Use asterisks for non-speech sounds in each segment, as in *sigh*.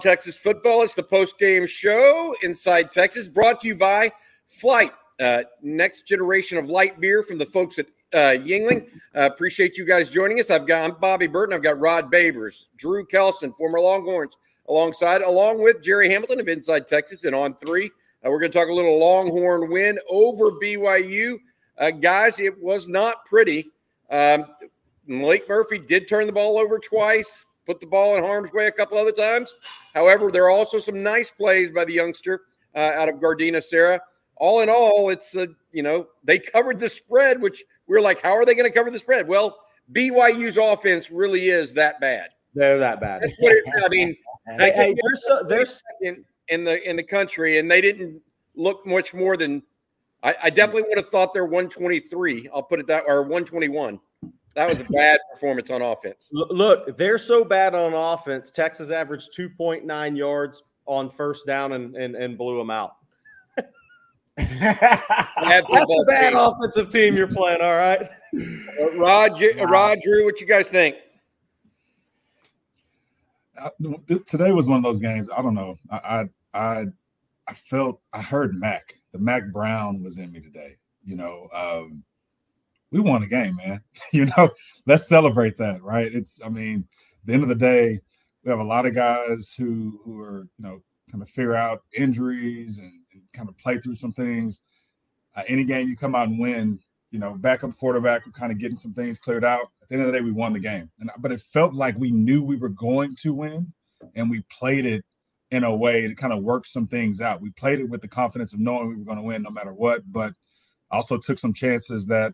Texas football. It's the post game show inside Texas, brought to you by Flight, uh, next generation of light beer from the folks at uh, Yuengling. Uh, appreciate you guys joining us. I've got I'm Bobby Burton. I've got Rod Babers, Drew Kelson, former Longhorns, alongside, along with Jerry Hamilton of Inside Texas, and On3, uh, we're going to talk a little Longhorn win over BYU. Uh, guys, it was not pretty. Um, Maalik Murphy did turn the ball over twice put the ball in harm's way a couple other times. However, there are also some nice plays by the youngster uh, out of Gardena Serra. All in all, it's a, you know they covered the spread, which we are like, how are they going to cover the spread? Well, BYU's offense really is that bad. They're that bad. That's what it, I mean. *laughs* hey, hey, they're so they're in, in the in the country, and they didn't look much more than. I, I definitely would have thought they're 123. I'll put it that or 121. That was a bad performance on offense. Look, they're so bad on offense. Texas averaged 2.9 yards on first down and, and, and blew them out. *laughs* That's a bad team. offensive team you're playing, all right? Uh, Rod, wow. Rod, Drew, what you guys think? Uh, today was one of those games. I don't know. I, I, I felt I heard Mac. The Mack Brown was in me today. You know, um, we won a game, man. *laughs* you know, let's celebrate that, right? It's, I mean, the end of the day, we have a lot of guys who who are, you know, kind of figure out injuries and, and kind of play through some things. Uh, any game you come out and win, you know, backup quarterback, we're kind of getting some things cleared out. At the end of the day, we won the game, and but it felt like we knew we were going to win, and we played it in a way to kind of work some things out. We played it with the confidence of knowing we were going to win no matter what, but also took some chances that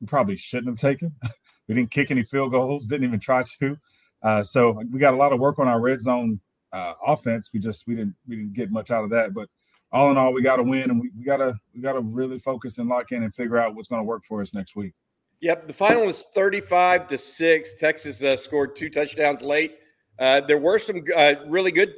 we probably shouldn't have taken. *laughs* we didn't kick any field goals, didn't even try to. Uh, so we got a lot of work on our red zone uh, offense. We just we didn't we didn't get much out of that. But all in all, we got to win, and we, gotta we gotta really focus and lock in and figure out what's going to work for us next week. Yep, the final was thirty-five to six. Texas uh, scored two touchdowns late. Uh, there were some uh, really good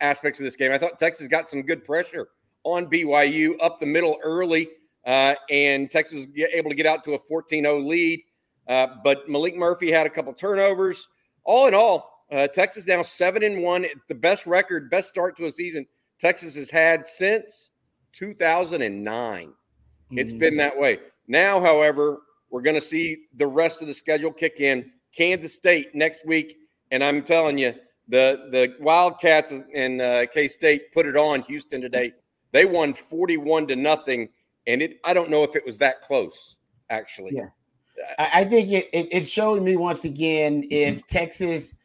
aspects of this game. I thought Texas got some good pressure on BYU up the middle early. Uh, and Texas was able to get out to a 14 0 lead. Uh, but Maalik Murphy had a couple turnovers. All in all, uh, Texas now 7 and 1, the best record, best start to a season Texas has had since 2009. Mm-hmm. It's been that way. Now, however, we're going to see the rest of the schedule kick in. Kansas State next week, and I'm telling you, the the Wildcats and uh, K State put it on Houston today. They won 41 to nothing and it I don't know if it was that close actually. Yeah, I think it it, it showed me once again if mm-hmm. Texas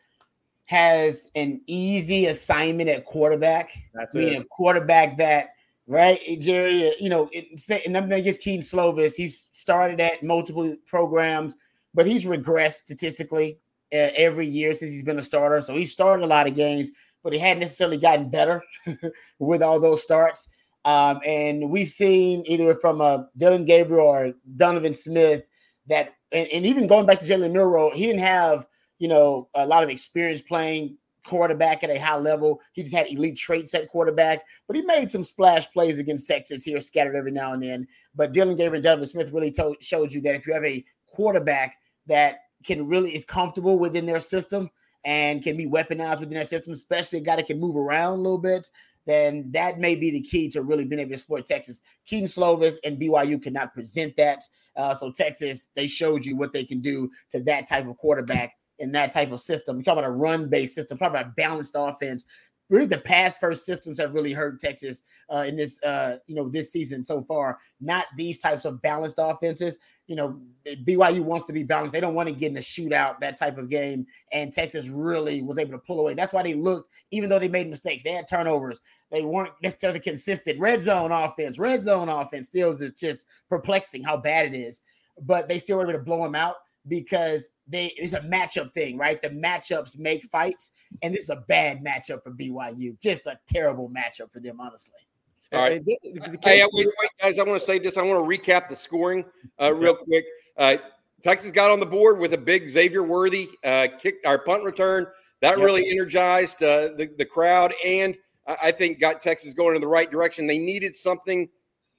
has an easy assignment at quarterback. That's meaning it. a quarterback that right, Jerry. You know, it, nothing against Kedon Slovis. He's started at multiple programs, but he's regressed statistically uh, every year since he's been a starter. So he started a lot of games, but he hadn't necessarily gotten better *laughs* with all those starts. Um, and we've seen either from uh, Dillon Gabriel or Donovan Smith that, and, and even going back to Jalen Milroe, he didn't have, you know, a lot of experience playing quarterback at a high level. He just had elite traits at quarterback, but he made some splash plays against Texas here, scattered every now and then. But Dillon Gabriel and Donovan Smith really showed you that if you have a quarterback that can really is comfortable within their system and can be weaponized within their system, especially a guy that can move around a little bit, then that may be the key to really being able to support Texas. Kedon Slovis and BYU cannot present that. Uh, so Texas, they showed you what they can do to that type of quarterback in that type of system. We're talking about a run-based system, probably a balanced offense. Really, the pass first systems have really hurt Texas uh, in this, uh, you know, this season so far. Not these types of balanced offenses you know, BYU wants to be balanced. They don't want to get in a shootout, that type of game. And Texas really was able to pull away. That's why they looked, even though they made mistakes, they had turnovers. They weren't necessarily consistent. Red zone offense, red zone offense still is just perplexing how bad it is. But they still were able to blow them out because they it's a matchup thing, right? The matchups make fights, and this is a bad matchup for BYU. Just a terrible matchup for them, honestly. All right. Hey, wait, wait, guys. I want to say this. I want to recap the scoring uh, real quick. Uh, Texas got on the board with a big Xavier Worthy uh, kick, our punt return. That yep. really energized uh, the, the crowd and I think got Texas going in the right direction. They needed something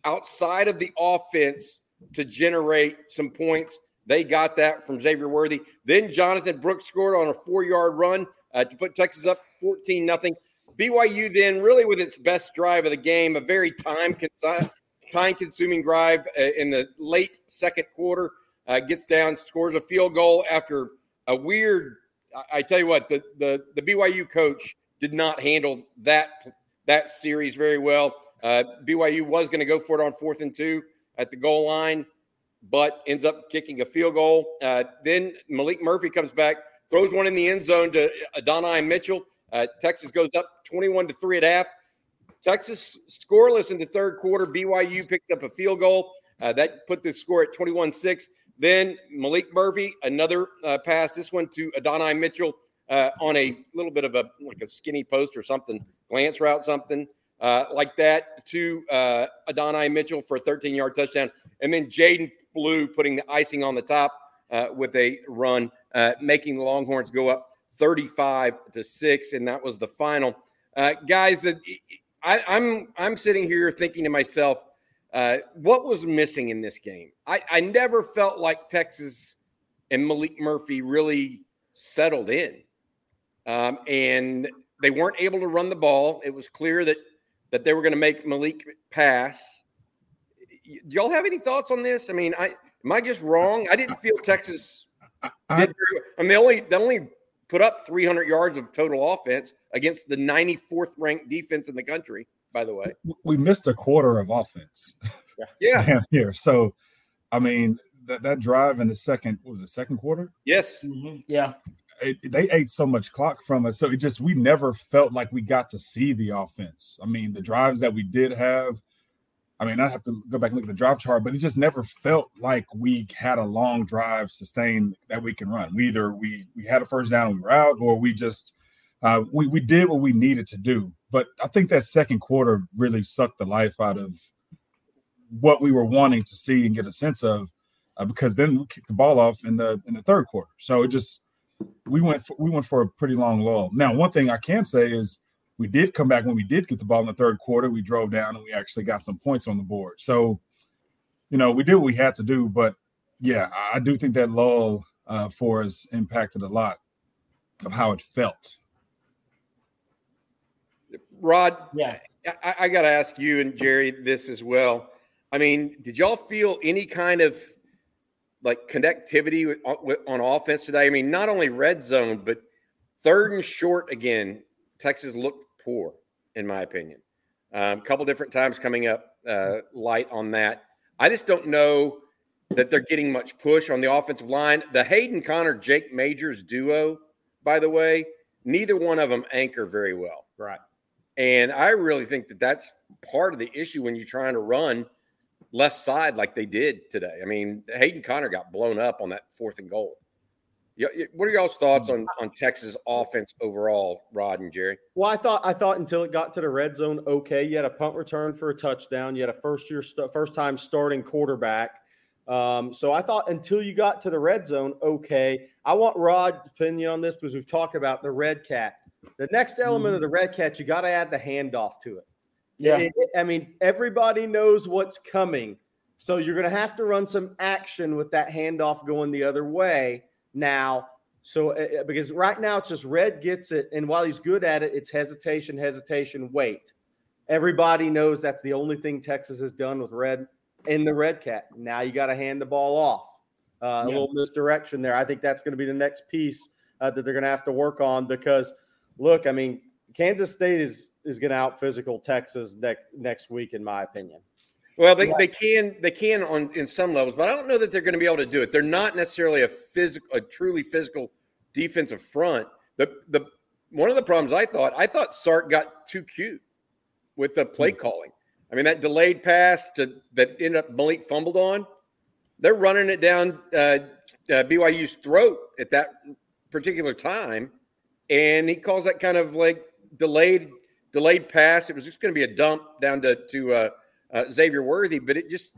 outside of the offense to generate some points. They got that from Xavier Worthy. Then Jonathan Brooks scored on a four yard run uh, to put Texas up 14 nothing. BYU then really with its best drive of the game, a very time time consuming drive uh, in the late second quarter, uh, gets down, scores a field goal after a weird. I, tell you what, the, the the BYU coach did not handle that that series very well. Uh, BYU was going to go for it on fourth and two at the goal line, but ends up kicking a field goal. Uh, then Maalik Murphy comes back, throws one in the end zone to Adonai Mitchell. Uh, Texas goes up 21 to 3 at half. Texas scoreless in the third quarter. BYU picks up a field goal. Uh, that put the score at 21 6. Then Maalik Murphy, another uh, pass, this one to Adonai Mitchell uh, on a little bit of a like a skinny post or something, glance route, something uh, like that to uh, Adonai Mitchell for a 13 yard touchdown. And then Jaden Blue putting the icing on the top uh, with a run, making the Longhorns go up 35 to 6. And that was the final. Uh, guys, I, I'm I'm sitting here thinking to myself, uh, what was missing in this game? I, I never felt like Texas and malik Murphy really settled in. Um, and they weren't able to run the ball. It was clear that that they were going to make Maalik pass. Do y'all have any thoughts on this? I mean, I am I just wrong? I didn't feel Texas I, did. I mean, they only they only put up 300 yards of total offense against the 94th ranked defense in the country. By the way, we missed a quarter of offense. Yeah, *laughs* here. So, I mean, that that drive in the second was the second quarter. Yes. Mm-hmm. Yeah. It, they ate so much clock from us, so it just we never felt like we got to see the offense. I mean, the drives that we did have I mean, I have to go back and look at the drive chart, but it just never felt like we had a long drive sustained that we can run. We either we we had a first down and we were out, or we just uh, we we did what we needed to do. But I think that second quarter really sucked the life out of what we were wanting to see and get a sense of, uh, because then we kicked the ball off in the in the third quarter. So it just we went for, we went for a pretty long lull. Now, one thing I can say is we did come back when we did get the ball in the third quarter. We drove down and we actually got some points on the board. So, you know, we did what we had to do. But yeah, I do think that lull uh, for us impacted a lot of how it felt. Rod, yeah, I, I got to ask you and Jerry this as well. I mean, did y'all feel any kind of like connectivity with, with, on offense today? I mean, not only red zone, but third and short again. Texas looked poor, in my opinion. A um, couple different times coming up uh, light on that. I just don't know that they're getting much push on the offensive line. The Hayden Conner Jake Majors duo, by the way, neither one of them anchor very well. Right. And I really think that that's part of the issue when you're trying to run left side like they did today. I mean, Hayden Conner got blown up on that fourth and goal. What are y'all's thoughts on on Texas offense overall, Rod and Jerry? Well, I thought I thought until it got to the red zone, okay. You had a punt return for a touchdown. You had a first year first time starting quarterback. Um, so I thought until you got to the red zone, okay. I want Rod's opinion on this because we've talked about the red cat. The next element of the red cat, you got to add the handoff to it. Yeah. It, it, I mean, everybody knows what's coming. So you're going to have to run some action with that handoff going the other way now. So uh, because right now it's just Red gets it, and while he's good at it, it's hesitation, hesitation, wait. Everybody knows that's the only thing Texas has done with Red in the Red Cat. Now you got to hand the ball off. Uh, yeah. A little misdirection there. I think that's going to be the next piece uh, that they're going to have to work on because, look, I mean, Kansas State is is going to out physical Texas next next week, in my opinion. Well, they, they can they can on in some levels, but I don't know that they're going to be able to do it. They're not necessarily a physical, a truly physical defensive front. The the one of the problems I thought I thought Sark got too cute with the play hmm. calling. I mean that delayed pass to that ended up Maalik fumbled on. They're running it down uh, uh, BYU's throat at that particular time, and he calls that kind of like delayed delayed pass. It was just going to be a dump down to to uh, uh, Xavier Worthy, but it just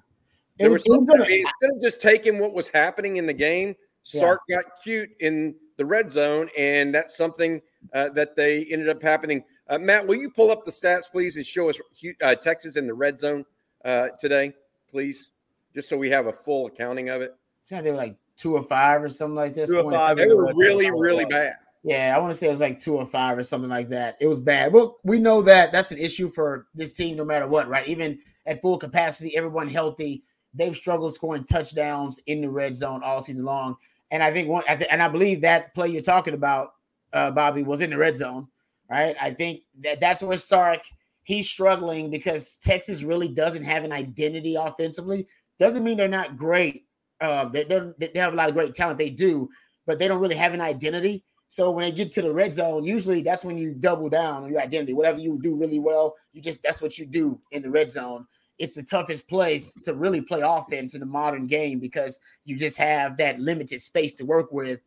there was, was gonna, instead of just taking what was happening in the game, Sark yeah. got cute in the red zone, and that's something uh, that they ended up happening. Uh, Matt, will you pull up the stats, please, and show us uh, Texas in the red zone uh, today, please, just so we have a full accounting of it? So they were like two or five or something like this. Two or five. They were really, really bad. Yeah, I want to say it was like two or five or something like that. It was bad. Well, we know that that's an issue for this team no matter what, right? Even at full capacity, everyone healthy. They've struggled scoring touchdowns in the red zone all season long. And I think one, and I believe that play you're talking about, uh, Bobby, was in the red zone, right? I think that that's where Sark he's struggling because Texas really doesn't have an identity offensively. Doesn't mean they're not great. Uh, they, they have a lot of great talent. They do, but they don't really have an identity. So when they get to the red zone, usually that's when you double down on your identity. Whatever you do really well, you just that's what you do in the red zone. It's the toughest place to really play offense in the modern game because you just have that limited space to work with.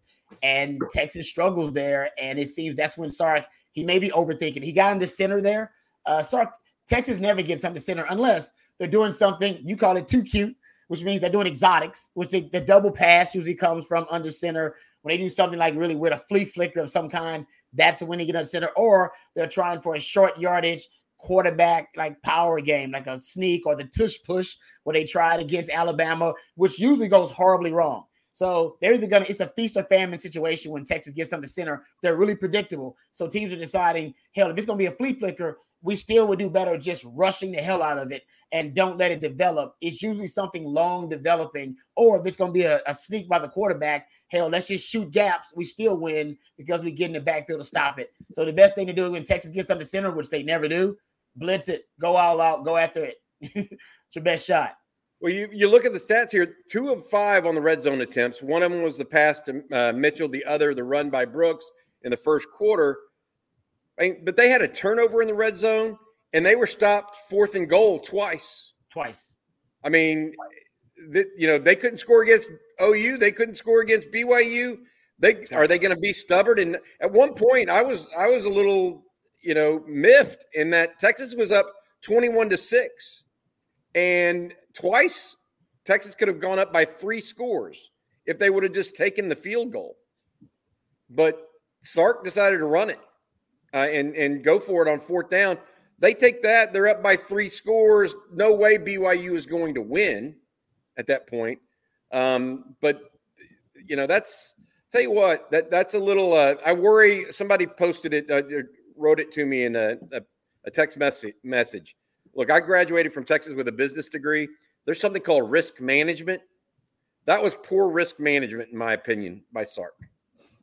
And Texas struggles there. And it seems that's when Sark, he may be overthinking. He got in the center there. Uh, Sark, Texas never gets on the center unless they're doing something, you call it too cute, which means they're doing exotics, which they, the double pass usually comes from under center when they do something like really with a flea flicker of some kind, that's when they get under center, or they're trying for a short yardage quarterback like power game, like a sneak or the tush push, where they tried against Alabama, which usually goes horribly wrong. So they're either gonna it's a feast or famine situation when Texas gets on the center. They're really predictable. So teams are deciding, hell, if it's gonna be a flea flicker, we still would do better just rushing the hell out of it and don't let it develop. It's usually something long developing, or if it's to be a, a, sneak by the quarterback, hell, let's just shoot gaps. We still win because we get in the backfield to stop it. So the best thing to do when Texas gets on the center, which they never do, blitz it, go all out, go after it. *laughs* it's your best shot. Well, you, you look at the stats here two of five on the red zone attempts. One of them was the pass to uh, Mitchell, the other, the run by Brooks in the first quarter. I mean, but they had a turnover in the red zone and they were stopped fourth and goal twice. Twice. I mean, you know they couldn't score against OU. They couldn't score against BYU. They are they going to be stubborn? And at one point, I was I was a little you know miffed in that Texas was up twenty one to six, and twice Texas could have gone up by three scores if they would have just taken the field goal. But Sark decided to run it uh, and and go for it on fourth down. They take that, they're up by three scores. No way BYU is going to win at that point. Um, but you know, that's tell you what, that that's a little uh, I worry somebody posted it, uh, wrote it to me in a, a, a text message message. Look, I graduated from Texas with a business degree. There's something called risk management. That was poor risk management, in my opinion, by Sark.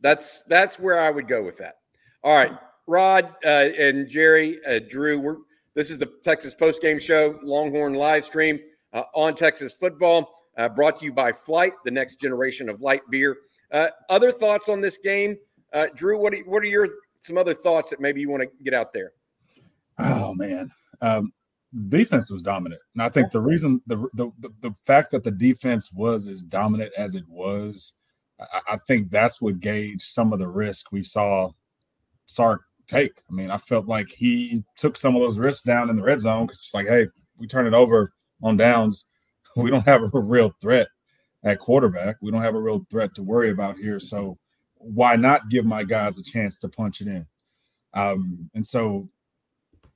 That's that's where I would go with that. All right. Rod uh, and Jerry, uh, Drew, we're, this is the Texas Post Game Show, Longhorn live stream uh, on Texas football, uh, brought to you by Flight, the next generation of light beer. Uh, other thoughts on this game, uh, Drew? What are, what are your some other thoughts that maybe you want to get out there? Oh man, um, defense was dominant, and I think the reason the, the the fact that the defense was as dominant as it was, I, I think that's what gauged some of the risk we saw Sark take. I mean, I felt like he took some of those risks down in the red zone because it's like, hey, we turn it over on downs. *laughs* We don't have a real threat at quarterback. We don't have a real threat to worry about here. So why not give my guys a chance to punch it in? Um, and so,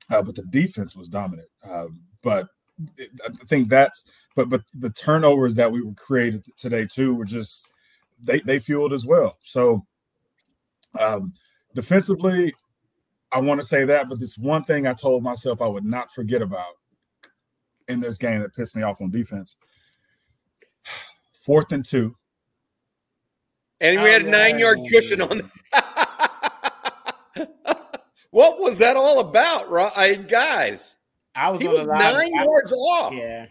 uh, but the defense was dominant. Um, but it, I think that's, but but the turnovers that we were created today too were just they they fueled as well. So um, defensively, I want to say that, but this one thing I told myself I would not forget about in this game that pissed me off on defense. *sighs* Fourth and two. And we had a nine yard cushion on The- *laughs* what was that all about, right? guys? I was, he was nine I, yards off. Yeah.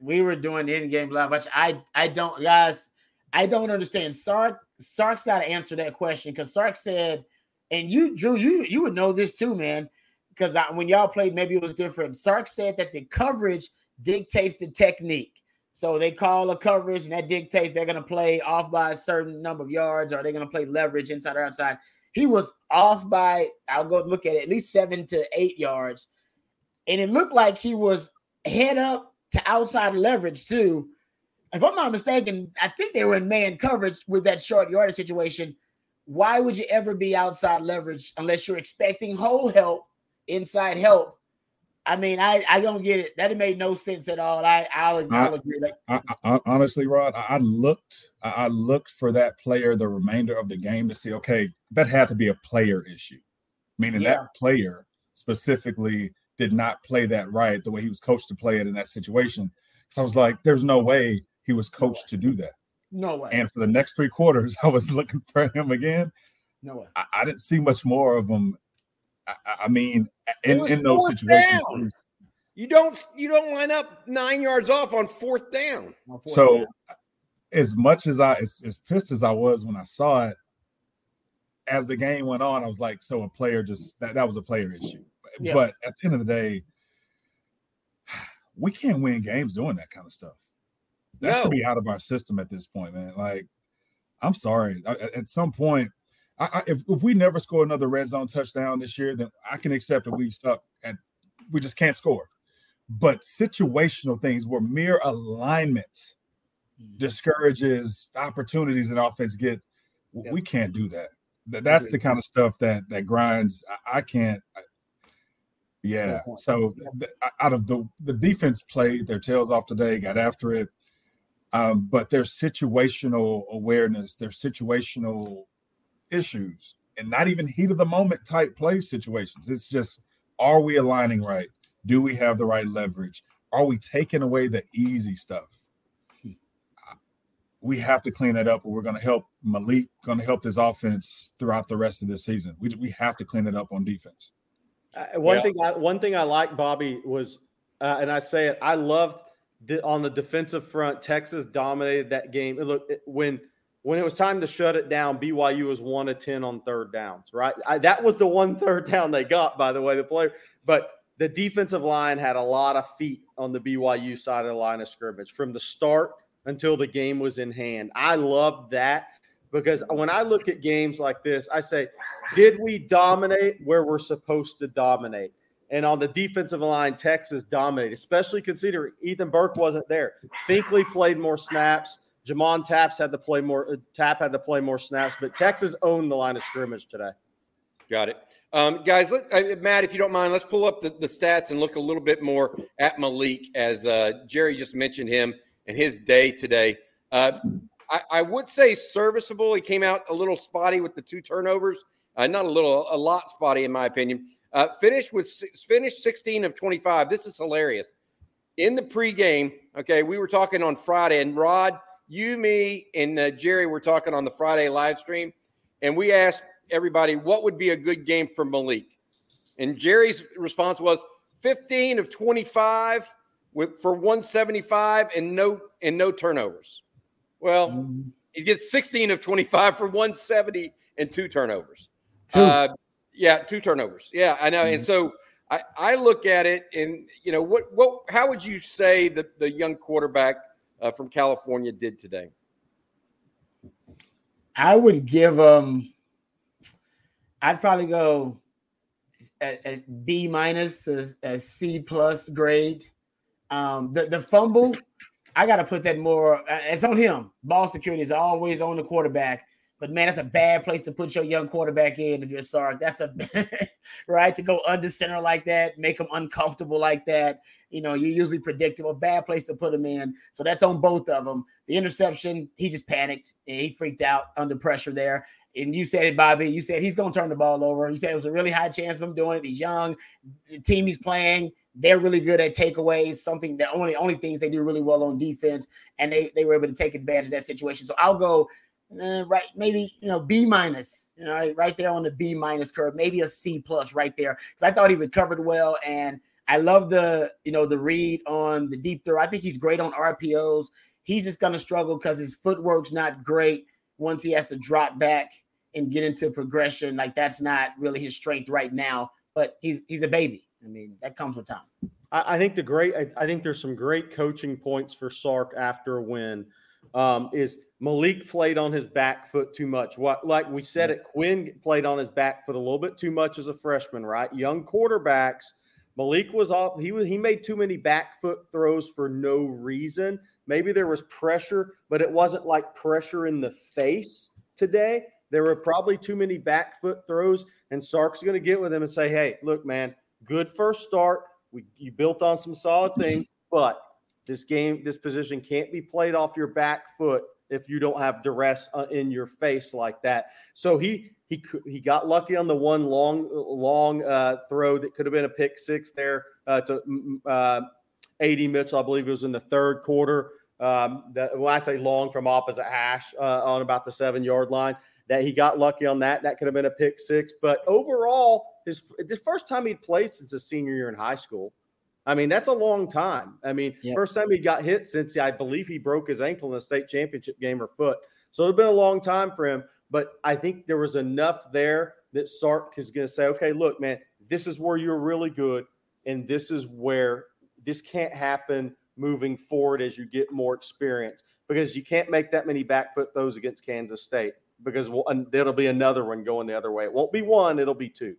We were doing the in-game live, which I I don't guys, I don't understand. Sark Sark's got to answer that question because Sark said – and you, Drew, you you would know this too, man, because when y'all played, maybe it was different. Sark said that the coverage dictates the technique. So they call a coverage, and that dictates they're going to play off by a certain number of yards, or they're going to play leverage inside or outside. He was off by, I'll go look at it, at least seven to eight yards. And it looked like he was head up to outside leverage, too. If I'm not mistaken, I think they were in man coverage with that short yardage situation why would you ever be outside leverage unless you're expecting whole help, inside help? I mean, I, I don't get it. That made no sense at all. I I'll, I'll agree. I, I, honestly, Rod, I, looked I looked for that player the remainder of the game to see. Okay, that had to be a player issue, meaning yeah. that player specifically did not play that right the way he was coached to play it in that situation. So I was like, there's no way he was coached no to do that. No way. And for the next three quarters, *laughs* I was looking for him again. No way. I, I didn't see much more of him I, I mean, in, in those situations, down. you don't you don't line up nine yards off on fourth down. On fourth so, down. as much as I as, as pissed as I was when I saw it, as the game went on, I was like, so a player just that, that was a player issue. Yeah. But at the end of the day, we can't win games doing that kind of stuff. That no. should be out of our system at this point, man. Like, I'm sorry. At some point, I, I, if, if we never score another red zone touchdown this year, then I can accept that we suck and we just can't score. But situational things where mere alignment mm. discourages opportunities and offense get, we can't do that. That's the kind of stuff that that grinds. I, I can't. Yeah. So out of the the defense played their tails off today, got after it. Um, but their situational awareness, their situational issues and not even heat of the moment type play situations. It's just, are we aligning right? Do we have the right leverage? Are we taking away the easy stuff? We have to clean that up, or we're going to help Maalik, going to help this offense throughout the rest of this season. We, we have to clean it up on defense. Uh, one yeah. thing, I, one thing I like, Bobby, was, uh, and I say it, I loved the, on the defensive front. Texas dominated that game. Look, it, when when it was time to shut it down, BYU was one of 10 on third downs, right? I, that was the one third down they got, by the way, the player. But the defensive line had a lot of feet on the BYU side of the line of scrimmage from the start until the game was in hand. I love that because when I look at games like this, I say, did we dominate where we're supposed to dominate? And on the defensive line, Texas dominated, especially considering Ethan Burke wasn't there. Finkley played more snaps. J'Mond Taps had to play more. Uh, Tap had to play more snaps, but Texas owned the line of scrimmage today. Got it, um, guys. Let, uh, Matt, if you don't mind, let's pull up the, the, stats and look a little bit more at Maalik, as uh, Jerry just mentioned him and his day today. Uh, I, I, would say serviceable. He came out a little spotty with the two turnovers. Uh, not a little, a lot spotty in my opinion. Finished with finished 16 of 25. This is hilarious. In the pregame, okay, we were talking on Friday, and Rod you, me, and uh, Jerry were talking on the Friday live stream, and we asked everybody what would be a good game for Maalik. And Jerry's response was 15 of 25 with for 175 and no and no turnovers. Well, mm-hmm. he gets 16 of 25 for 170 and two turnovers. Two. Uh, yeah, two turnovers. Yeah, I know. Mm-hmm. And so I, I look at it and you know what what how would you say that the young quarterback uh, from California did today? I would give them. I'd probably go a, a B minus, a, a C plus grade. Um, the the fumble, I got to put that more. Uh, it's on him. Ball security is always on the quarterback. But man, that's a bad place to put your young quarterback in if you're Sark. That's a *laughs* right to go under center like that, make them uncomfortable like that. You know, you usually predict a bad place to put him in. So that's on both of them. The interception, he just panicked and he freaked out under pressure there. And you said it, Bobby. You said he's going to turn the ball over. You said it was a really high chance of him doing it. He's young. The team he's playing, they're really good at takeaways. Something that only only things they do really well on defense, and they they were able to take advantage of that situation. So I'll go uh, right, maybe you know B minus, you know, right there on the B minus curve, maybe a C plus right there because I thought he recovered well, and I love the you know the read on the deep throw. I think he's great on RPOs. He's just gonna struggle because his footwork's not great once he has to drop back and get into progression. Like that's not really his strength right now. But he's he's a baby. I mean, that comes with time. I, I think the great. I, I, think there's some great coaching points for Sark after a win. Um, is Maalik played on his back foot too much. What, like we said, it Quinn played on his back foot a little bit too much as a freshman, right? Young quarterbacks. Maalik was off. He was he made too many back foot throws for no reason. Maybe there was pressure, but it wasn't like pressure in the face today. There were probably too many back foot throws, and Sark's going to get with him and say, "Hey, look, man, good first start. We you built on some solid *laughs* things, but this game, this position can't be played off your back foot if you don't have duress uh, in your face like that. So he he he got lucky on the one long long uh, throw that could have been a pick six there uh, to uh, AD Mitchell. I believe it was in the third quarter. Um, that when I say long from opposite hash uh, on about the seven yard line, that he got lucky on that. That could have been a pick six. But overall, his the first time he'd played since his senior year in high school. I mean, that's a long time. I mean, yep. first time he got hit since I believe he broke his ankle in the state championship game or foot. So it's been a long time for him. But I think there was enough there that Sark is going to say, okay, look, man, this is where you're really good. And this is where this can't happen moving forward as you get more experience because you can't make that many back foot throws against Kansas State because we'll, there'll be another one going the other way. It won't be one, it'll be two.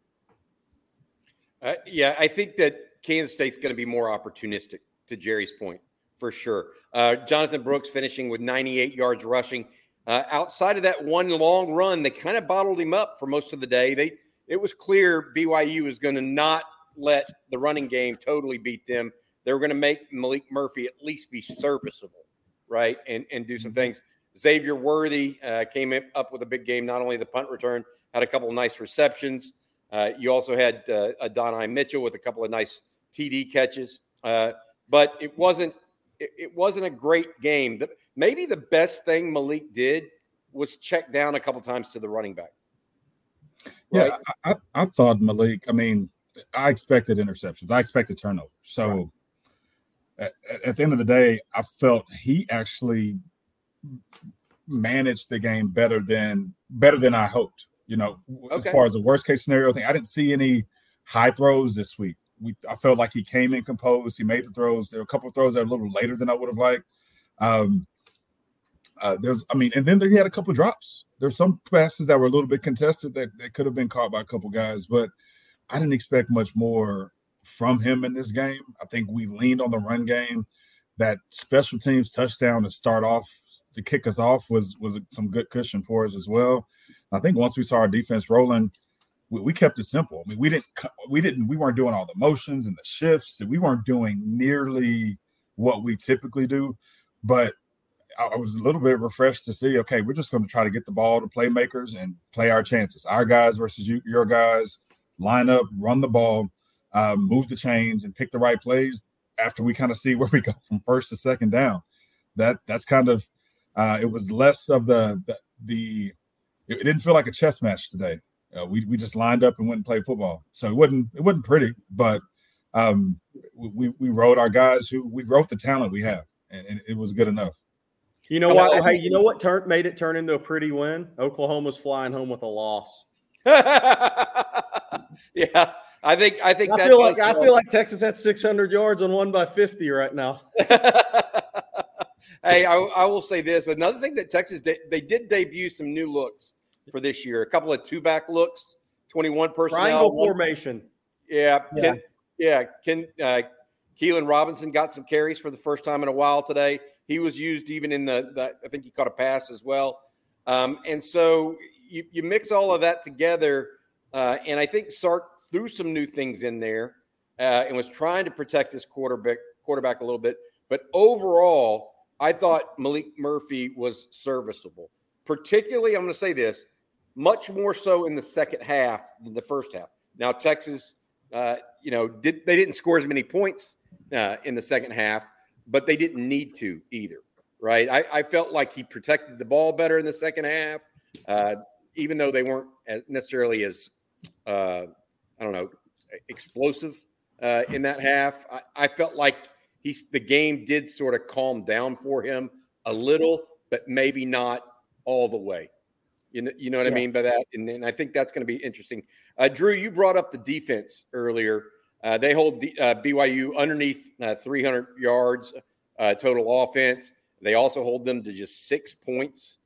Uh, yeah, I think that Kansas State's going to be more opportunistic, to Jerry's point, for sure. Uh, Jonathan Brooks finishing with 98 yards rushing. Uh, outside of that one long run, they kind of bottled him up for most of the day. They it was clear BYU was going to not let the running game totally beat them. They were going to make Maalik Murphy at least be serviceable, right, and and do some mm-hmm. things. Xavier Worthy uh, came up with a big game. Not only the punt return, had a couple of nice receptions. Uh, you also had uh, Adonai Mitchell with a couple of nice TD catches, uh, but it wasn't it, it, wasn't a great game. The, maybe the best thing Maalik did was check down a couple times to the running back. Right? Yeah, I, I, thought Maalik. I mean, I expected interceptions. I expected turnovers. So right. at, at the end of the day, I felt he actually managed the game better than better than I hoped. You know, okay. as far as the worst case scenario thing, I didn't see any high throws this week. We I felt like he came in composed. He made the throws. There were a couple of throws that were a little later than I would have liked. Um, uh, there's, I mean, and then he had a couple drops. There's some passes that were a little bit contested that, that could have been caught by a couple guys, but I didn't expect much more from him in this game. I think we leaned on the run game. That special teams touchdown to start off to kick us off was was some good cushion for us as well. I think once we saw our defense rolling, we, we, kept it simple. I mean, we didn't we didn't we weren't doing all the motions and the shifts, we weren't doing nearly what we typically do. But I was a little bit refreshed to see. Okay, we're just going to try to get the ball to playmakers and play our chances. Our guys versus you, your guys. Line up, run the ball, uh, move the chains, and pick the right plays. After we kind of see *laughs* where we go from first to second down, that that's kind of uh, it was less of the the, the it, didn't feel like a chess match today. Uh, we we just lined up and went and played football. So it wasn't it wasn't pretty, but um, we we wrote our guys who we wrote the talent we have, and, and it was good enough. You know what? Hey, you know what turned made it turn into a pretty win? Oklahoma's flying home with a loss. *laughs* yeah, I think I think I feel like I feel like Texas had 600 yards on one by 50 right now. *laughs* hey, I, I, will say this: another thing that Texas de- they did debut some new looks for this year. A couple of two back looks, 21 personnel, triangle one, formation. Yeah, yeah. Ken, yeah. Ken uh, Keilan Robinson got some carries for the first time in a while today. He was used even in the, the I think he caught a pass as well. Um, and so you, you mix all of that together, uh, and I think Sark threw some new things in there uh, and was trying to protect his quarterback quarterback a little bit. But overall, I thought Maalik Murphy was serviceable. Particularly, I'm going to say this: much more so in the second half than the first half. Now, Texas, uh, you know, did they didn't score as many points uh, in the second half, but they didn't need to either, right? I, I felt like he protected the ball better in the second half, uh, even though they weren't as necessarily as uh, I don't know explosive uh, in that half. I, I felt like he's the game did sort of calm down for him a little, but maybe not all the way. You know, you know what yeah. I mean by that, and, and I think that's going to be interesting. Uh, Drew, you brought up the defense earlier. Uh, they hold the, uh, BYU underneath uh, 300 yards uh, total offense. They also hold them to just six points.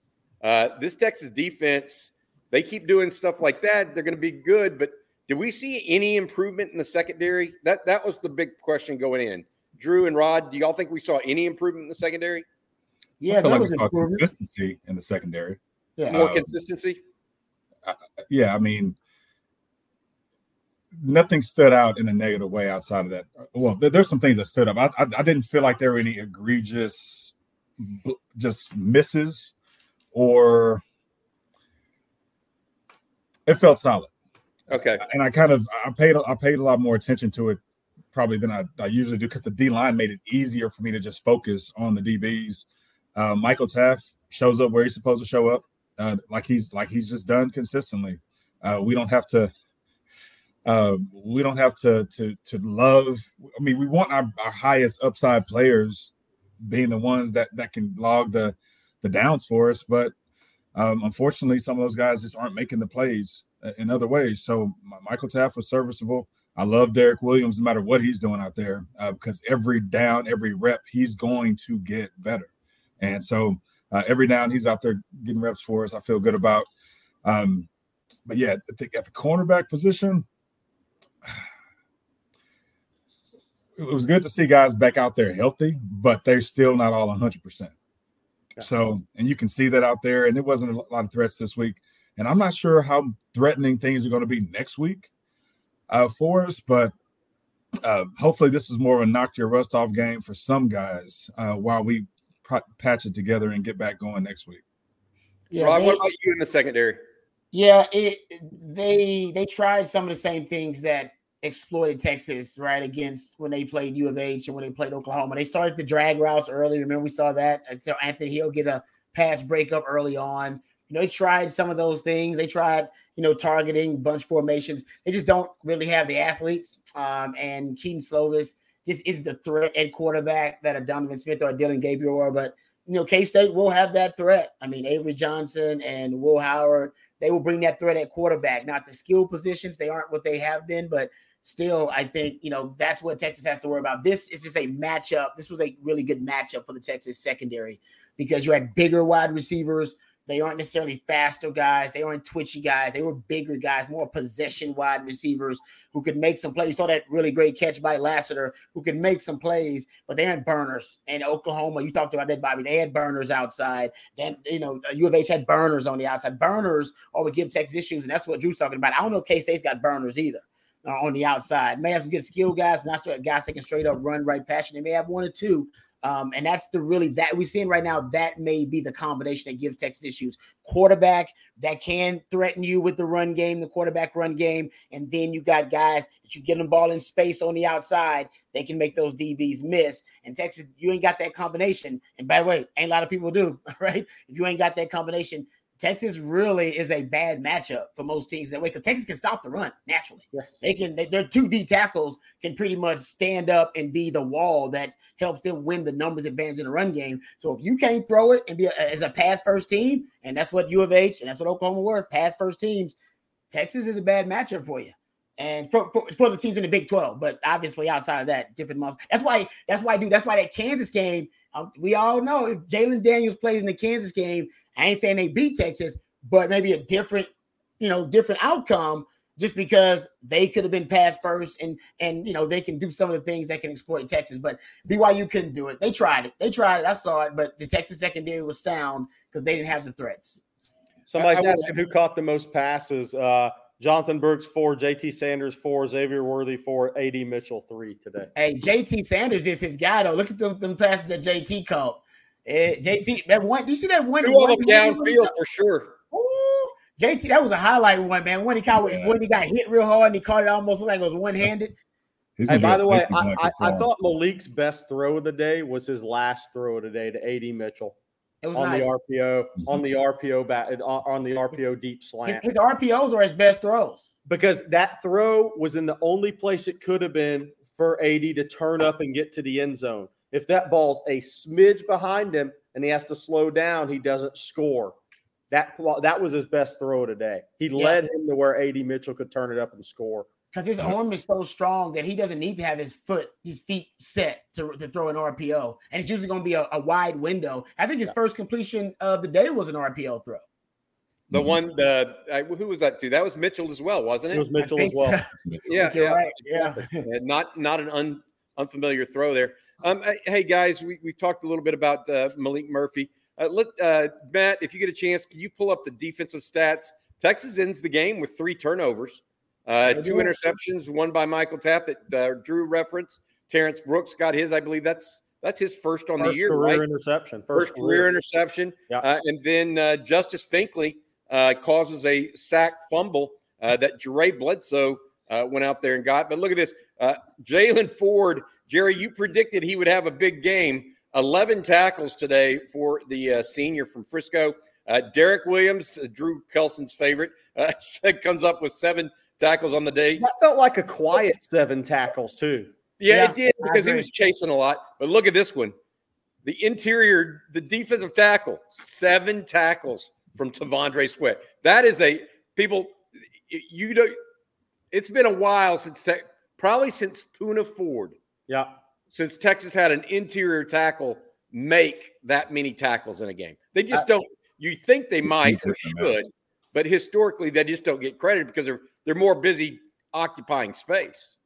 Uh, this Texas defense, they keep doing stuff like that. They're going to be good, but did we see any improvement in the secondary? That that was the big question going in. Drew and Rod, do y'all think we saw any improvement in the secondary? Yeah, that like was consistency in the secondary. Yeah. More consistency. Uh, yeah, I mean, nothing stood out in a negative way outside of that. Well, there's some things that stood up. I, I, I didn't feel like there were any egregious just misses or it felt solid. Okay. And I kind of I paid I paid a lot more attention to it probably than I, I usually do because the D line made it easier for me to just focus on the DBs. Uh, Michael Taaffe shows up where he's supposed to show up, uh, like he's like he's just done consistently. Uh, we don't have to. Uh, we don't have to to to love. I mean, we want our, our highest upside players being the ones that that can log the the downs for us, but um, unfortunately, some of those guys just aren't making the plays uh, in other ways. So Michael Taaffe was serviceable. I love Derek Williams no matter what he's doing out there uh, because every down, every rep, he's going to get better. And so uh, every down he's out there getting reps for us, I feel good about. Um, but yeah, I think at the cornerback position, *sighs* it was good to see guys back out there healthy, but they're still not all 100%. So, and you can see that out there, and it wasn't a lot of threats this week. And I'm not sure how threatening things are going to be next week uh, for us, but uh, hopefully this is more of a knock your rust off game for some guys uh, while we patch it together and get back going next week. Yeah, Rob, they, what about you in the secondary? Yeah, it, they they tried some of the same things that exploited Texas right against when they played U of H and when they played Oklahoma. They started the drag routes early. Remember we saw that until so Anthony Hill get a pass breakup early on. You know, they tried some of those things. They tried, you know, targeting bunch formations. They just don't really have the athletes. Um, and Kedon Slovis just isn't the threat at quarterback that a Donovan Smith or a Dillon Gabriel are. But you know, K State will have that threat. I mean, Avery Johnson and Will Howard, they will bring that threat at quarterback. Not the skill positions; they aren't what they have been, but still, I think you know that's what Texas has to worry about. This is just a matchup. This was a really good matchup for the Texas secondary because you had bigger wide receivers they aren't necessarily faster guys. They aren't twitchy guys. They were bigger guys, more possession wide receivers who could make some plays. You saw that really great catch by Lassiter, who could make some plays, but they had burners. And Oklahoma, you talked about that, Bobby. They had burners outside. Then, you know, U of H had burners on the outside. Burners or would give Texas issues. And that's what Drew's talking about. I don't know if K State's got burners either. Uh, on the outside, may have some good skill guys, but not sure guys that can straight up run right passion. They may have one or two, um, and that's the really that we're seeing right now. That may be the combination that gives Texas issues. Quarterback that can threaten you with the run game, the quarterback run game, and then you got guys that you get them ball in space on the outside. They can make those DBs miss. And Texas, you ain't got that combination. And by the way, ain't a lot of people do, *laughs* right? If you ain't got that combination, Texas really is a bad matchup for most teams that way because Texas can stop the run naturally. Yes. They can, they, their two D tackles can pretty much stand up and be the wall that helps them win the numbers advantage in the run game. So if you can't throw it and be a, as a pass first team, and that's what U of H and that's what Oklahoma were, pass first teams, Texas is a bad matchup for you. And for, for, for the teams in the Big 12, but obviously outside of that, different muscles. That's why, that's why, dude, that's why that Kansas game, um, we all know if Jalon Daniels plays in the Kansas game, I ain't saying they beat Texas, but maybe a different, you know, different outcome just because they could have been passed first and and you know they can do some of the things that can exploit Texas, but BYU couldn't do it. They tried it. They tried it. I saw it, but the Texas secondary was sound because they didn't have the threats. Somebody's asking who caught the most passes. Uh, Jonathan Brooks four, JT Sanders four, Xavier Worthy four, AD Mitchell three today. Hey, JT Sanders is his guy though. Look at them, them passes that JT caught. Uh, JT, that one. Do you see that one? Two of them downfield for sure. JT, that was a highlight one, man. When he caught, yeah. when he got hit real hard and he caught it almost like it was one handed. Hey, by the way, I, I, I, thought Maalik's best throw of the day was his last throw of the day to AD Mitchell. It was on nice. the RPO, mm-hmm. on the RPO back, on the RPO deep slant. His, his RPOs are his best throws because that throw was in the only place it could have been for AD to turn up and get to the end zone. If that ball's a smidge behind him and he has to slow down, he doesn't score. That that was his best throw today. He yeah. led him to where AD Mitchell could turn it up and score. Because his arm is so strong that he doesn't need to have his foot, his feet set to, to throw an RPO. And it's usually going to be a, a, wide window. I think his first completion of the day was an RPO throw. The mm-hmm. one, the uh, who was that to? That was Mitchell as well, wasn't it? It was Mitchell as well. *laughs* So. yeah, yeah. Right. yeah, Not not an un, unfamiliar throw there. Um, hey guys, we we talked a little bit about uh, Maalik Murphy. Uh, look, uh, Matt, if you get a chance, can you pull up the defensive stats? Texas ends the game with three turnovers. Uh, two interceptions, one by Michael Taaffe that uh, Drew reference. Terrence Brooks got his. I believe that's that's his first on first the year, career right? interception. First, first career. career. interception. Yeah. Uh, and then uh, Justice Finkley uh, causes a sack fumble uh, that Jere Bledsoe uh, went out there and got. But look at this. Uh, Jaylan Ford, Jerry, you predicted he would have a big game. 11 tackles today for the senior from Frisco. Derek Williams, Drew Kelson's favorite, *laughs* comes up with seven tackles on the day. That felt like a quiet seven tackles, too. Yeah, yeah it did because he was chasing a lot. But look at this one. The interior, the defensive tackle, seven tackles from T'Vondre Sweat. That is a people. You know, it's been a while since te- probably since Poona Ford. Yeah. Since Texas had an interior tackle make that many tackles in a game, they just uh, don't. You think they might or should, but historically they just don't get credit because they're they're more busy occupying space.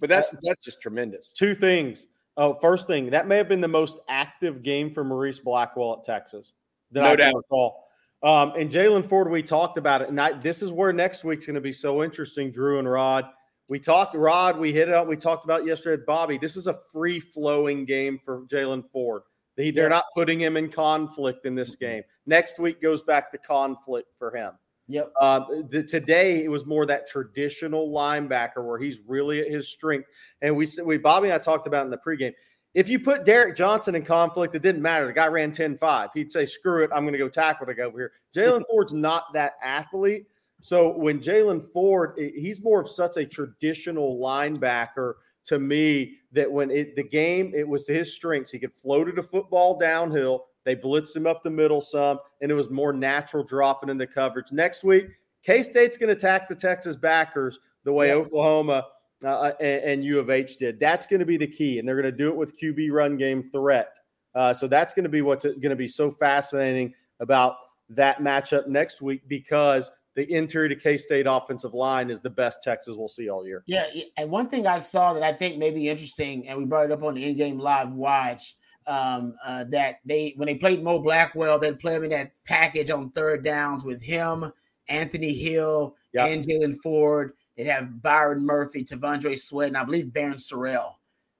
But that's that's just tremendous. Two things. Oh, first thing, that may have been the most active game for Maurice Blackwell at Texas that no I doubt. recall. Um, and Jaylan Ford, we talked about it, and I, this is where next week's going to be so interesting. Drew and Rod, we talked. Rod, we hit it up. We talked about yesterday with Bobby. This is a free flowing game for Jaylan Ford. They, they're yeah. not putting him in conflict in this game. Next week goes back to conflict for him. Yep. Uh, the, today it was more that traditional linebacker where he's really at his strength. And we we Bobby and I talked about in the pregame. If you put Derek Johnson in conflict, it didn't matter. The guy ran 10-5. He'd say, screw it, I'm going to go tackle to go over here. Jaylan *laughs* Ford's not that athlete. So when Jaylan Ford, he's more of such a traditional linebacker to me that when it the game, it was to his strengths. He could float it a football downhill they blitzed him up the middle some, and it was more natural dropping into coverage. Next week, K State's going to attack the Texas backers the way yeah. Oklahoma uh, uh, and, and, U of H did. That's going to be the key, and they're going to do it with QB run game threat. Uh, so that's going to be what's going to be so fascinating about that matchup next week because the interior to K State offensive line is the best Texas will see all year. Yeah, and one thing I saw that I think may be interesting, and we brought it up on the in-game live watch um, uh, that they when they played Mo Blackwell, they'd play him in that package on third downs with him, Anthony Hill, yep. and Jaylan Ford. They'd have Byron Murphy, T'Vondre Sweat, and I believe Barryn Sorrell.